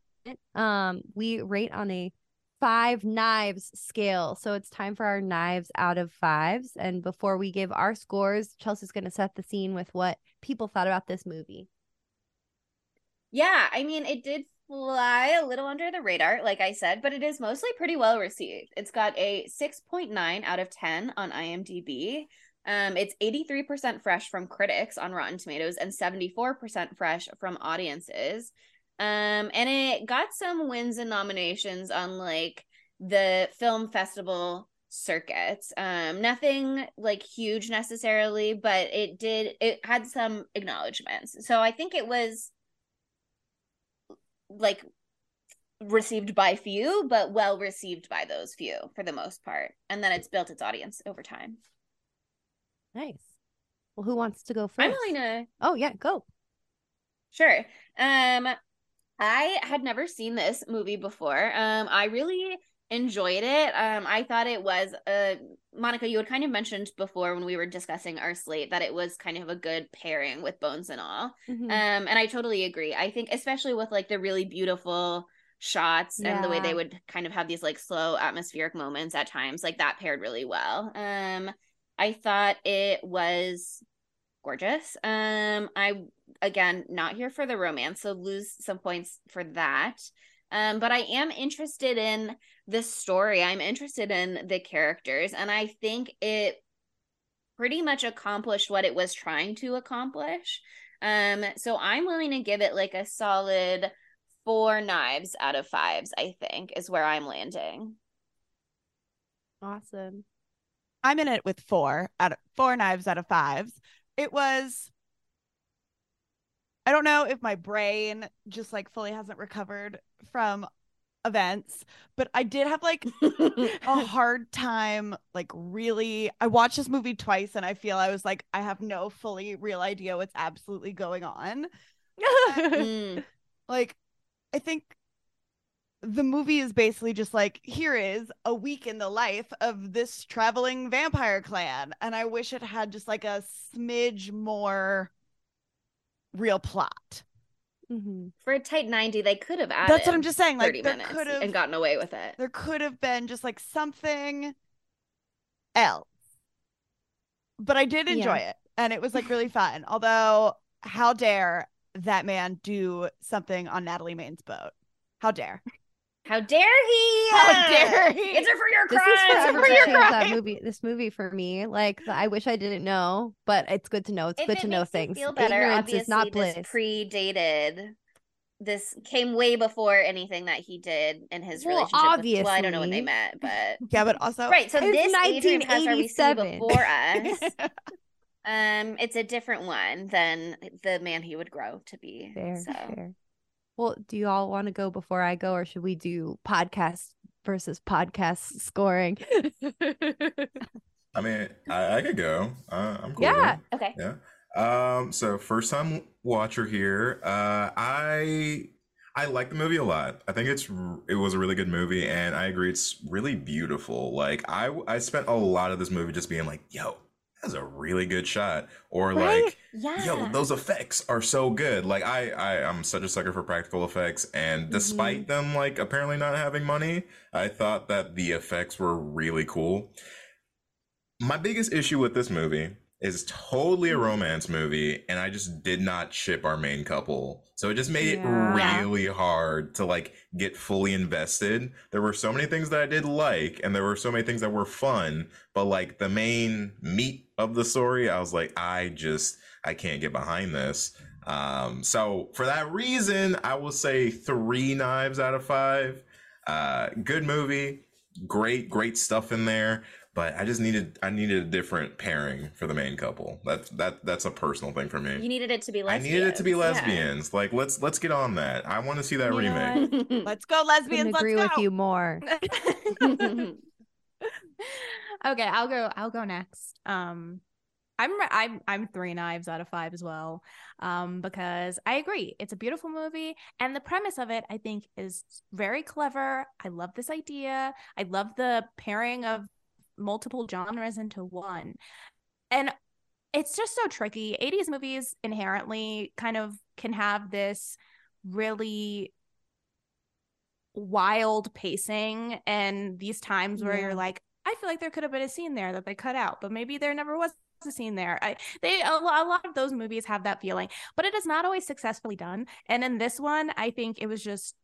Um, we rate on a five knives scale. So it's time for our knives out of fives. And before we give our scores, Chelsea's gonna set the scene with what people thought about this movie. yeah, I mean, it did fly a little under the radar, like I said, but it is mostly pretty well received. It's got a 6.9 out of 10 on IMDb. Um, it's 83% fresh from critics on Rotten Tomatoes and 74% fresh from audiences. Um, and it got some wins and nominations on like the film festival circuits. Um, nothing like huge necessarily, but it did it had some acknowledgments. So I think it was like received by few, but well received by those few for the most part. And then it's built its audience over time. Nice. Well, who wants to go 1st I'm to Oh yeah, go. Sure. Um I had never seen this movie before. Um I really enjoyed it. Um I thought it was uh Monica, you had kind of mentioned before when we were discussing our slate that it was kind of a good pairing with Bones and all. Mhm. Um and I totally agree. I think especially with like the really beautiful shots and the way they would kind of have these like slow atmospheric moments at times, like that paired really well. Um I thought it was gorgeous. Um, I again not here for the romance, so lose some points for that. Um, but I am interested in the story. I'm interested in the characters, and I think it pretty much accomplished what it was trying to accomplish. Um, so I'm willing to give it like a solid four knives out of fives, I think, is where I'm landing. Awesome. I'm in it with four out of four knives out of fives. It was I don't know if my brain just like fully hasn't recovered from events, but I did have like a hard time like really I watched this movie twice and I feel I was like I have no fully real idea what's absolutely going on. Mm. like I think the movie is basically just like here is a week in the life of this traveling vampire clan and I wish it had just like a smidge more real plot. Mhm. For a tight 90, they could have added That's what I'm just saying. Like 30 there minutes could have and gotten away with it. there could have been just like something else. But I did enjoy it and it was like really fun. Although, how dare that man do something on Natalie Maines' boat? How dare? How dare he? How dare he? It's her for your crime. This is for your crime. movie. This movie for me, like I wish I didn't know, but it's good to know. It's If good it to know things. Feel better. Ignorance Obviously, is not bliss. this predated. This came way before anything that he did in his Well, relationship. With, well, I don't know when they met, but Yeah, but also right. So this Adrian Pasdar we see 1987. before us. Um, it's a different one than the man he would grow to be. Fair, so fair. Well, do you all want to go before I go, or should we do podcast versus podcast scoring? I mean, I, I could go. Uh, I'm cool. Yeah. okay. Yeah. Um. So first time watcher here. Uh, I I like the movie a lot. I think it's it was a really good movie, and I agree it's really beautiful. Like I I spent a lot of this movie just being like, yo, that's a really good shot, or Right? like. Yeah. Yo, those effects are so good. Like I, I, I'm such a sucker for practical effects, and despite mm-hmm. them like apparently not having money, I thought that the effects were really cool. My biggest issue with this movie is totally a romance movie, and I just did not ship our main couple. So it just made Yeah. it really hard to like get fully invested. There were so many things that I did like, and there were so many things that were fun, but like the main meat of the story, I was like, I just I can't get behind this. Um, so for that reason, I will say three knives out of five. Uh, good movie, great, great stuff in there. But I just needed I needed a different pairing for the main couple. That's that that's a personal thing for me. You needed it to be I needed it to be yeah. lesbians. Like let's let's get on that. I want to see that You remake. let's go lesbians. Couldn't Let's agree go. with you more. okay, I'll go. I'll go next. Um, I'm I'm I'm three knives out of five as well. Um, because I agree, it's a beautiful movie, and the premise of it I think is very clever. I love this idea. I love the pairing of multiple genres into one, and it's just so tricky. 80s movies inherently kind of can have this really wild pacing and these times where Yeah. you're like I feel like there could have been a scene there that they cut out, but maybe there never was a scene there. I they a, a lot of those movies have that feeling, but it is not always successfully done. And in this one, I think it was just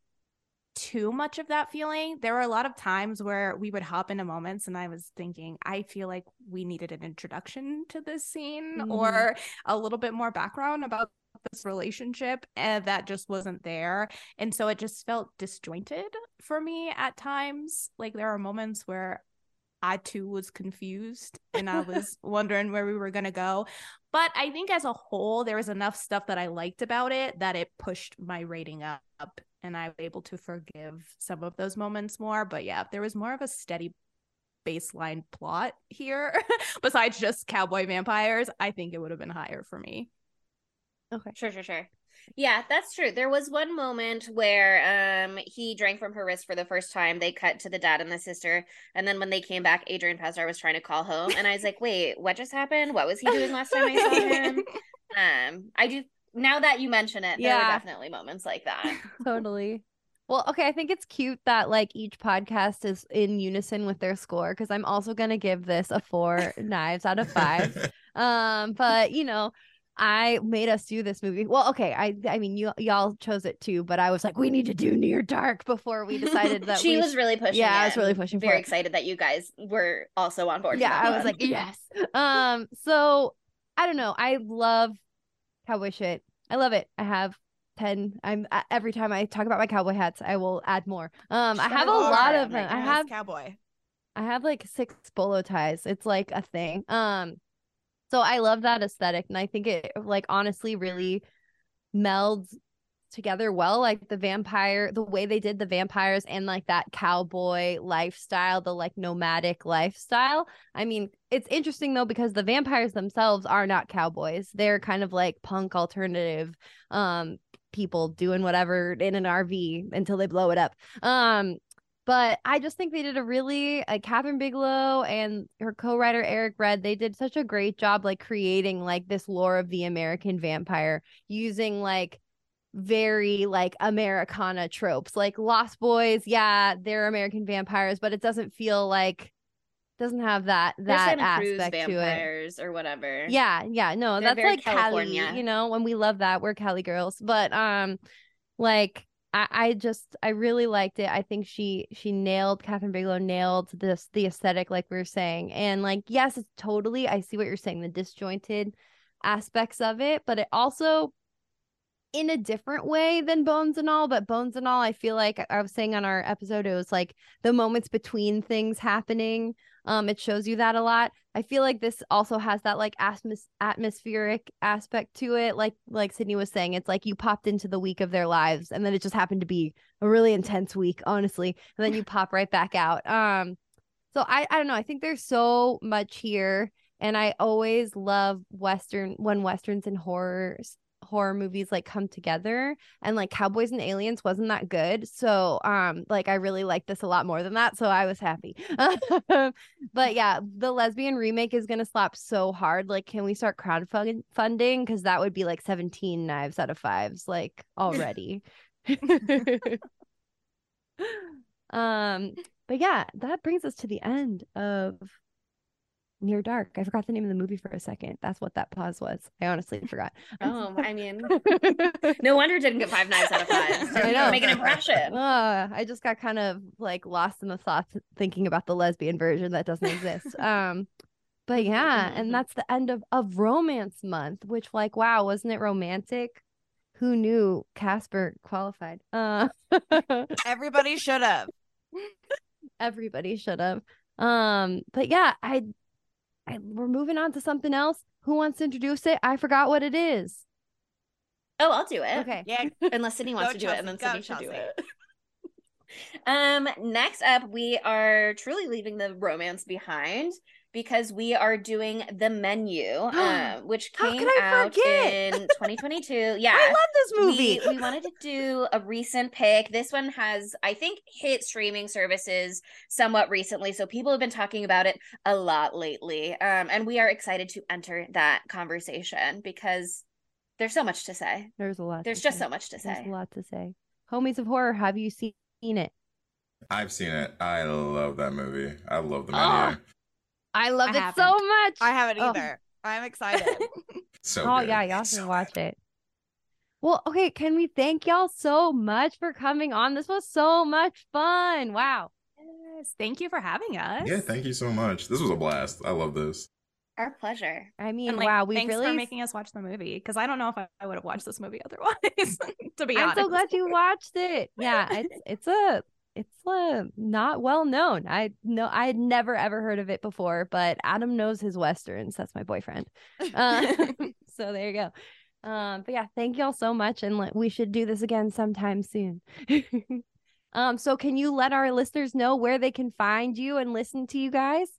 too much of that feeling. There were a lot of times where we would hop into moments and I was thinking, I feel like we needed an introduction to this scene Mhm. or a little bit more background about this relationship and that just wasn't there and so it just felt disjointed for me at times like there are moments where i too was confused and i was wondering where we were going to go but i think as a whole there was enough stuff that i liked about it that it pushed my rating up and i was able to forgive some of those moments more but yeah if there was more of a steady baseline plot here besides just cowboy vampires i think it would have been higher for me Okay. Sure, sure, sure. Yeah, that's true. There was one moment where um he drank from her wrist for the first time. They cut to the dad and the sister, and then when they came back, Adrian Pasdar was trying to call home, and I was like, "Wait, what just happened? What was he doing last time I saw him?" Um, I do. Now that you mention it, there were Yeah. definitely moments like that. totally. Well, okay, I think it's cute that like each podcast is in unison with their score because I'm also gonna give this a four knives out of five. Um, but you know, I made us do this movie. Well, okay, I I mean you y'all chose it too, but I was like, we need to do Near Dark before we decided that she we was really pushing. Yeah, I was really pushing for Very it. excited that you guys were also on board. yeah i was one. like yes um so i don't know i love cowboy shit. I love it. I have 10 i'm every time i talk about my cowboy hats i will add more. Um i have a lot of them i have cowboy. i have like six bolo ties. It's like a thing. Um so i love that aesthetic and i think it like honestly really melds together well like the vampire the way they did the vampires and like that cowboy lifestyle the like nomadic lifestyle i mean it's interesting though because the vampires themselves are not cowboys they're kind of like punk alternative um people doing whatever in an rv until they blow it up um but I just think they did a really uh, Kathryn Bigelow and her co-writer Eric Red. They did such a great job, like creating like this lore of the American vampire using like very like Americana tropes, like Lost Boys. Yeah, they're American vampires, but it doesn't feel like doesn't have that that aspect to it. or whatever. Yeah, yeah, no, They're that's like California. Cali, you know, when we love that, we're Cali girls. But um, like I, I just I really liked it. I think she she nailed Kathryn Bigelow nailed this the aesthetic, like we were saying, and like yes, it's totally. I see what you're saying, the disjointed aspects of it, but it also in a different way than Bones and All. But Bones and All, I feel like I was saying on our episode, it was like the moments between things happening. Um, it shows you that a lot. I feel like this also has that like atmos- atmospheric aspect to it. Like like Sydney was saying, it's like you popped into the week of their lives, and then it just happened to be a really intense week, honestly. And then you pop right back out. Um, so I I don't know. I think there's so much here, and I always love Western when westerns and horrors horror movies like come together and like cowboys and aliens wasn't that good so um like i really like this a lot more than that so i was happy. But yeah the lesbian remake is gonna slap so hard like can we start crowdfunding because that would be like 17 knives out of fives like already. Um but yeah that brings us to the end of near dark i forgot the name of the movie for a second that's what that pause was i honestly forgot Oh, I mean, no wonder it didn't get five knives out of five. I know. Make an impression. Uh, I just got kind of like lost in the thoughts thinking about the lesbian version that doesn't exist. Um, but yeah, and that's the end of of Romance Month, which like wow, wasn't it romantic? Who knew Casper qualified? Uh, Everybody should have. everybody should have. Um, but yeah, I, I we're moving on to something else. Who wants to introduce it? I forgot what it is. Oh, I'll do it. Okay. Yeah. Unless Sydney wants Go, to do it, and then Chelsea. Sydney Go, should do it. um, next up, we are truly leaving the romance behind because we are doing the menu, uh, which came out forget? in 2022. Yeah, I love this movie. We, we wanted to do a recent pick. This one has, I think, hit streaming services somewhat recently. So people have been talking about it a lot lately. Um, and we are excited to enter that conversation because there's so much to say. There's a lot. There's to just say. so much to There's say. a lot to say. Homies of horror, have you seen it? I've seen it. I love that movie. I love the menu. Oh. I love I it haven't. so much. I haven't Oh. either. I'm excited. So oh good. yeah, y'all It's should so watch good. it. Well, okay, can we thank y'all so much for coming on? This was so much fun. Wow. Yes, thank you for having us. Yeah, thank you so much. This was a blast. I love this. Our pleasure. I mean, And like, wow, we thanks really for making us watch the movie because I don't know if I, I would have watched this movie otherwise. to be honest. I'm so glad you watched it. Yeah, it's it's a it's a not well known. I know I had never ever heard of it before, but Adam knows his westerns. That's my boyfriend. Uh, so there you go. Um, but yeah, thank y'all so much, and we should do this again sometime soon. um, so can you let our listeners know where they can find you and listen to you guys?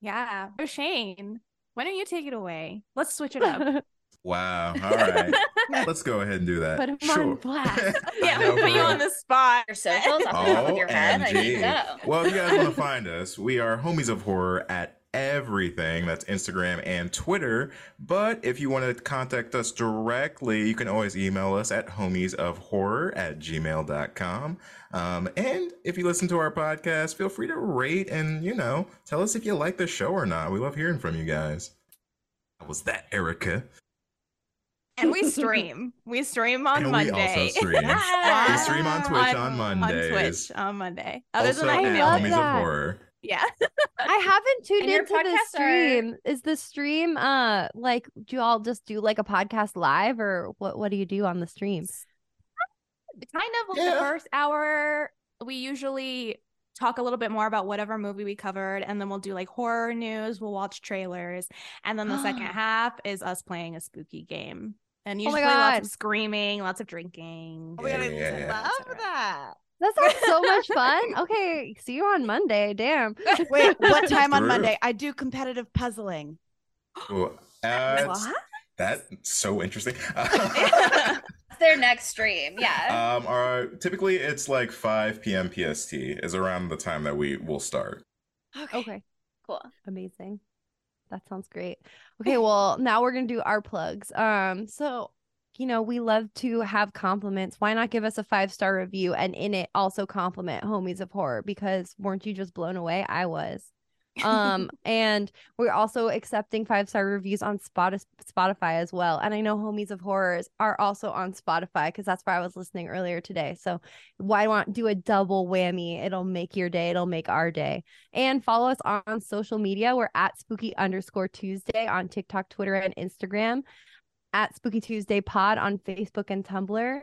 Yeah. Oh, Shane, why don't you take it away? Let's switch it up. Wow. All right. Let's go ahead and do that. Put 'em on sure. blast. Yeah, we'll put you on the spot. Your socials off the top of your head. I mean, OMG. Well, if you guys want to find us, we are Homies of Horror at everything. That's Instagram and Twitter. But if you want to contact us directly, you can always email us at homiesofhorror at gmail.com. Um, and if you listen to our podcast, feel free to rate and, you know, tell us if you like the show or not. We love hearing from you guys. How was that, Erika? And we stream. We stream on And we Monday. also stream. Yeah. We stream on Twitch on Monday. On Mondays. Twitch on Monday. Other also than at I love Homies that. of Horror. yeah. I haven't tuned And into the podcasts are- stream. Is the stream uh like do you all just do like a podcast live or what what do you do on the stream? kind of Yeah. the first hour we usually talk a little bit more about whatever movie we covered and then we'll do like horror news we'll watch trailers and then the second half is us playing a spooky game And Oh usually my lots God. of screaming, lots of drinking. Oh my God, I Yeah, yeah, yeah. love that. That sounds so much fun. Okay, see you on Monday. Damn. Wait, what time on Monday? I do competitive puzzling. Ooh, uh, What? That's so interesting. Their next stream. Yeah. um, our, typically it's like 5 p.m. PST is around the time that we will start. Okay. cool. Amazing. That sounds great. Okay, well, now we're gonna do our plugs. Um, so you know, we love to have compliments. Why not give us a five star review and in it also compliment Homies of Horror? Because weren't you just blown away? I was. Um, and we're also accepting five star reviews on Spotify as well. And I know Homies of Horrors are also on Spotify because that's where I was listening earlier today. So why not do a double whammy? It'll make your day. It'll make our day and follow us on social media. We're at spooky underscore Tuesday on TikTok, Twitter, and Instagram, at Spooky Tuesday Pod on Facebook and Tumblr.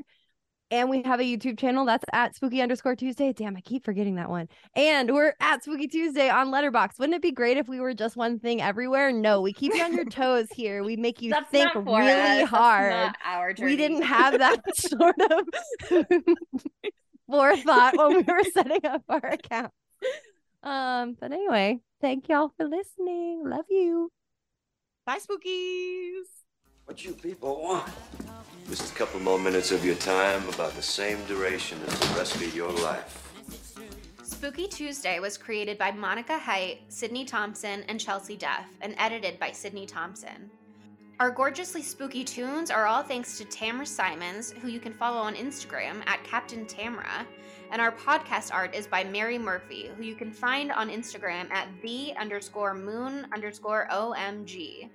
And we have a YouTube channel that's at spooky underscore Tuesday. Damn, I keep forgetting that one. And we're at Spooky Tuesday on Letterboxd. Wouldn't it be great if we were just one thing everywhere? No, we keep you on your toes here. We make you That's think really us. Hard not our journey. we didn't have that sort of forethought when we were setting up our account. Um, but anyway, thank y'all for listening. Love you. Bye, spookies. What you people want? Just a couple more minutes of your time, about the same duration as the rest of your life. Spooky Tuesday was created by Monica Height, Sydney Thompson, and Chelsea Duff, and edited by Sydney Thompson. Our gorgeously spooky tunes are all thanks to Tamra Simons, who you can follow on Instagram at Captain Tamra, And our podcast art is by Mary Murphy, who you can find on Instagram at the underscore moon underscore OMG.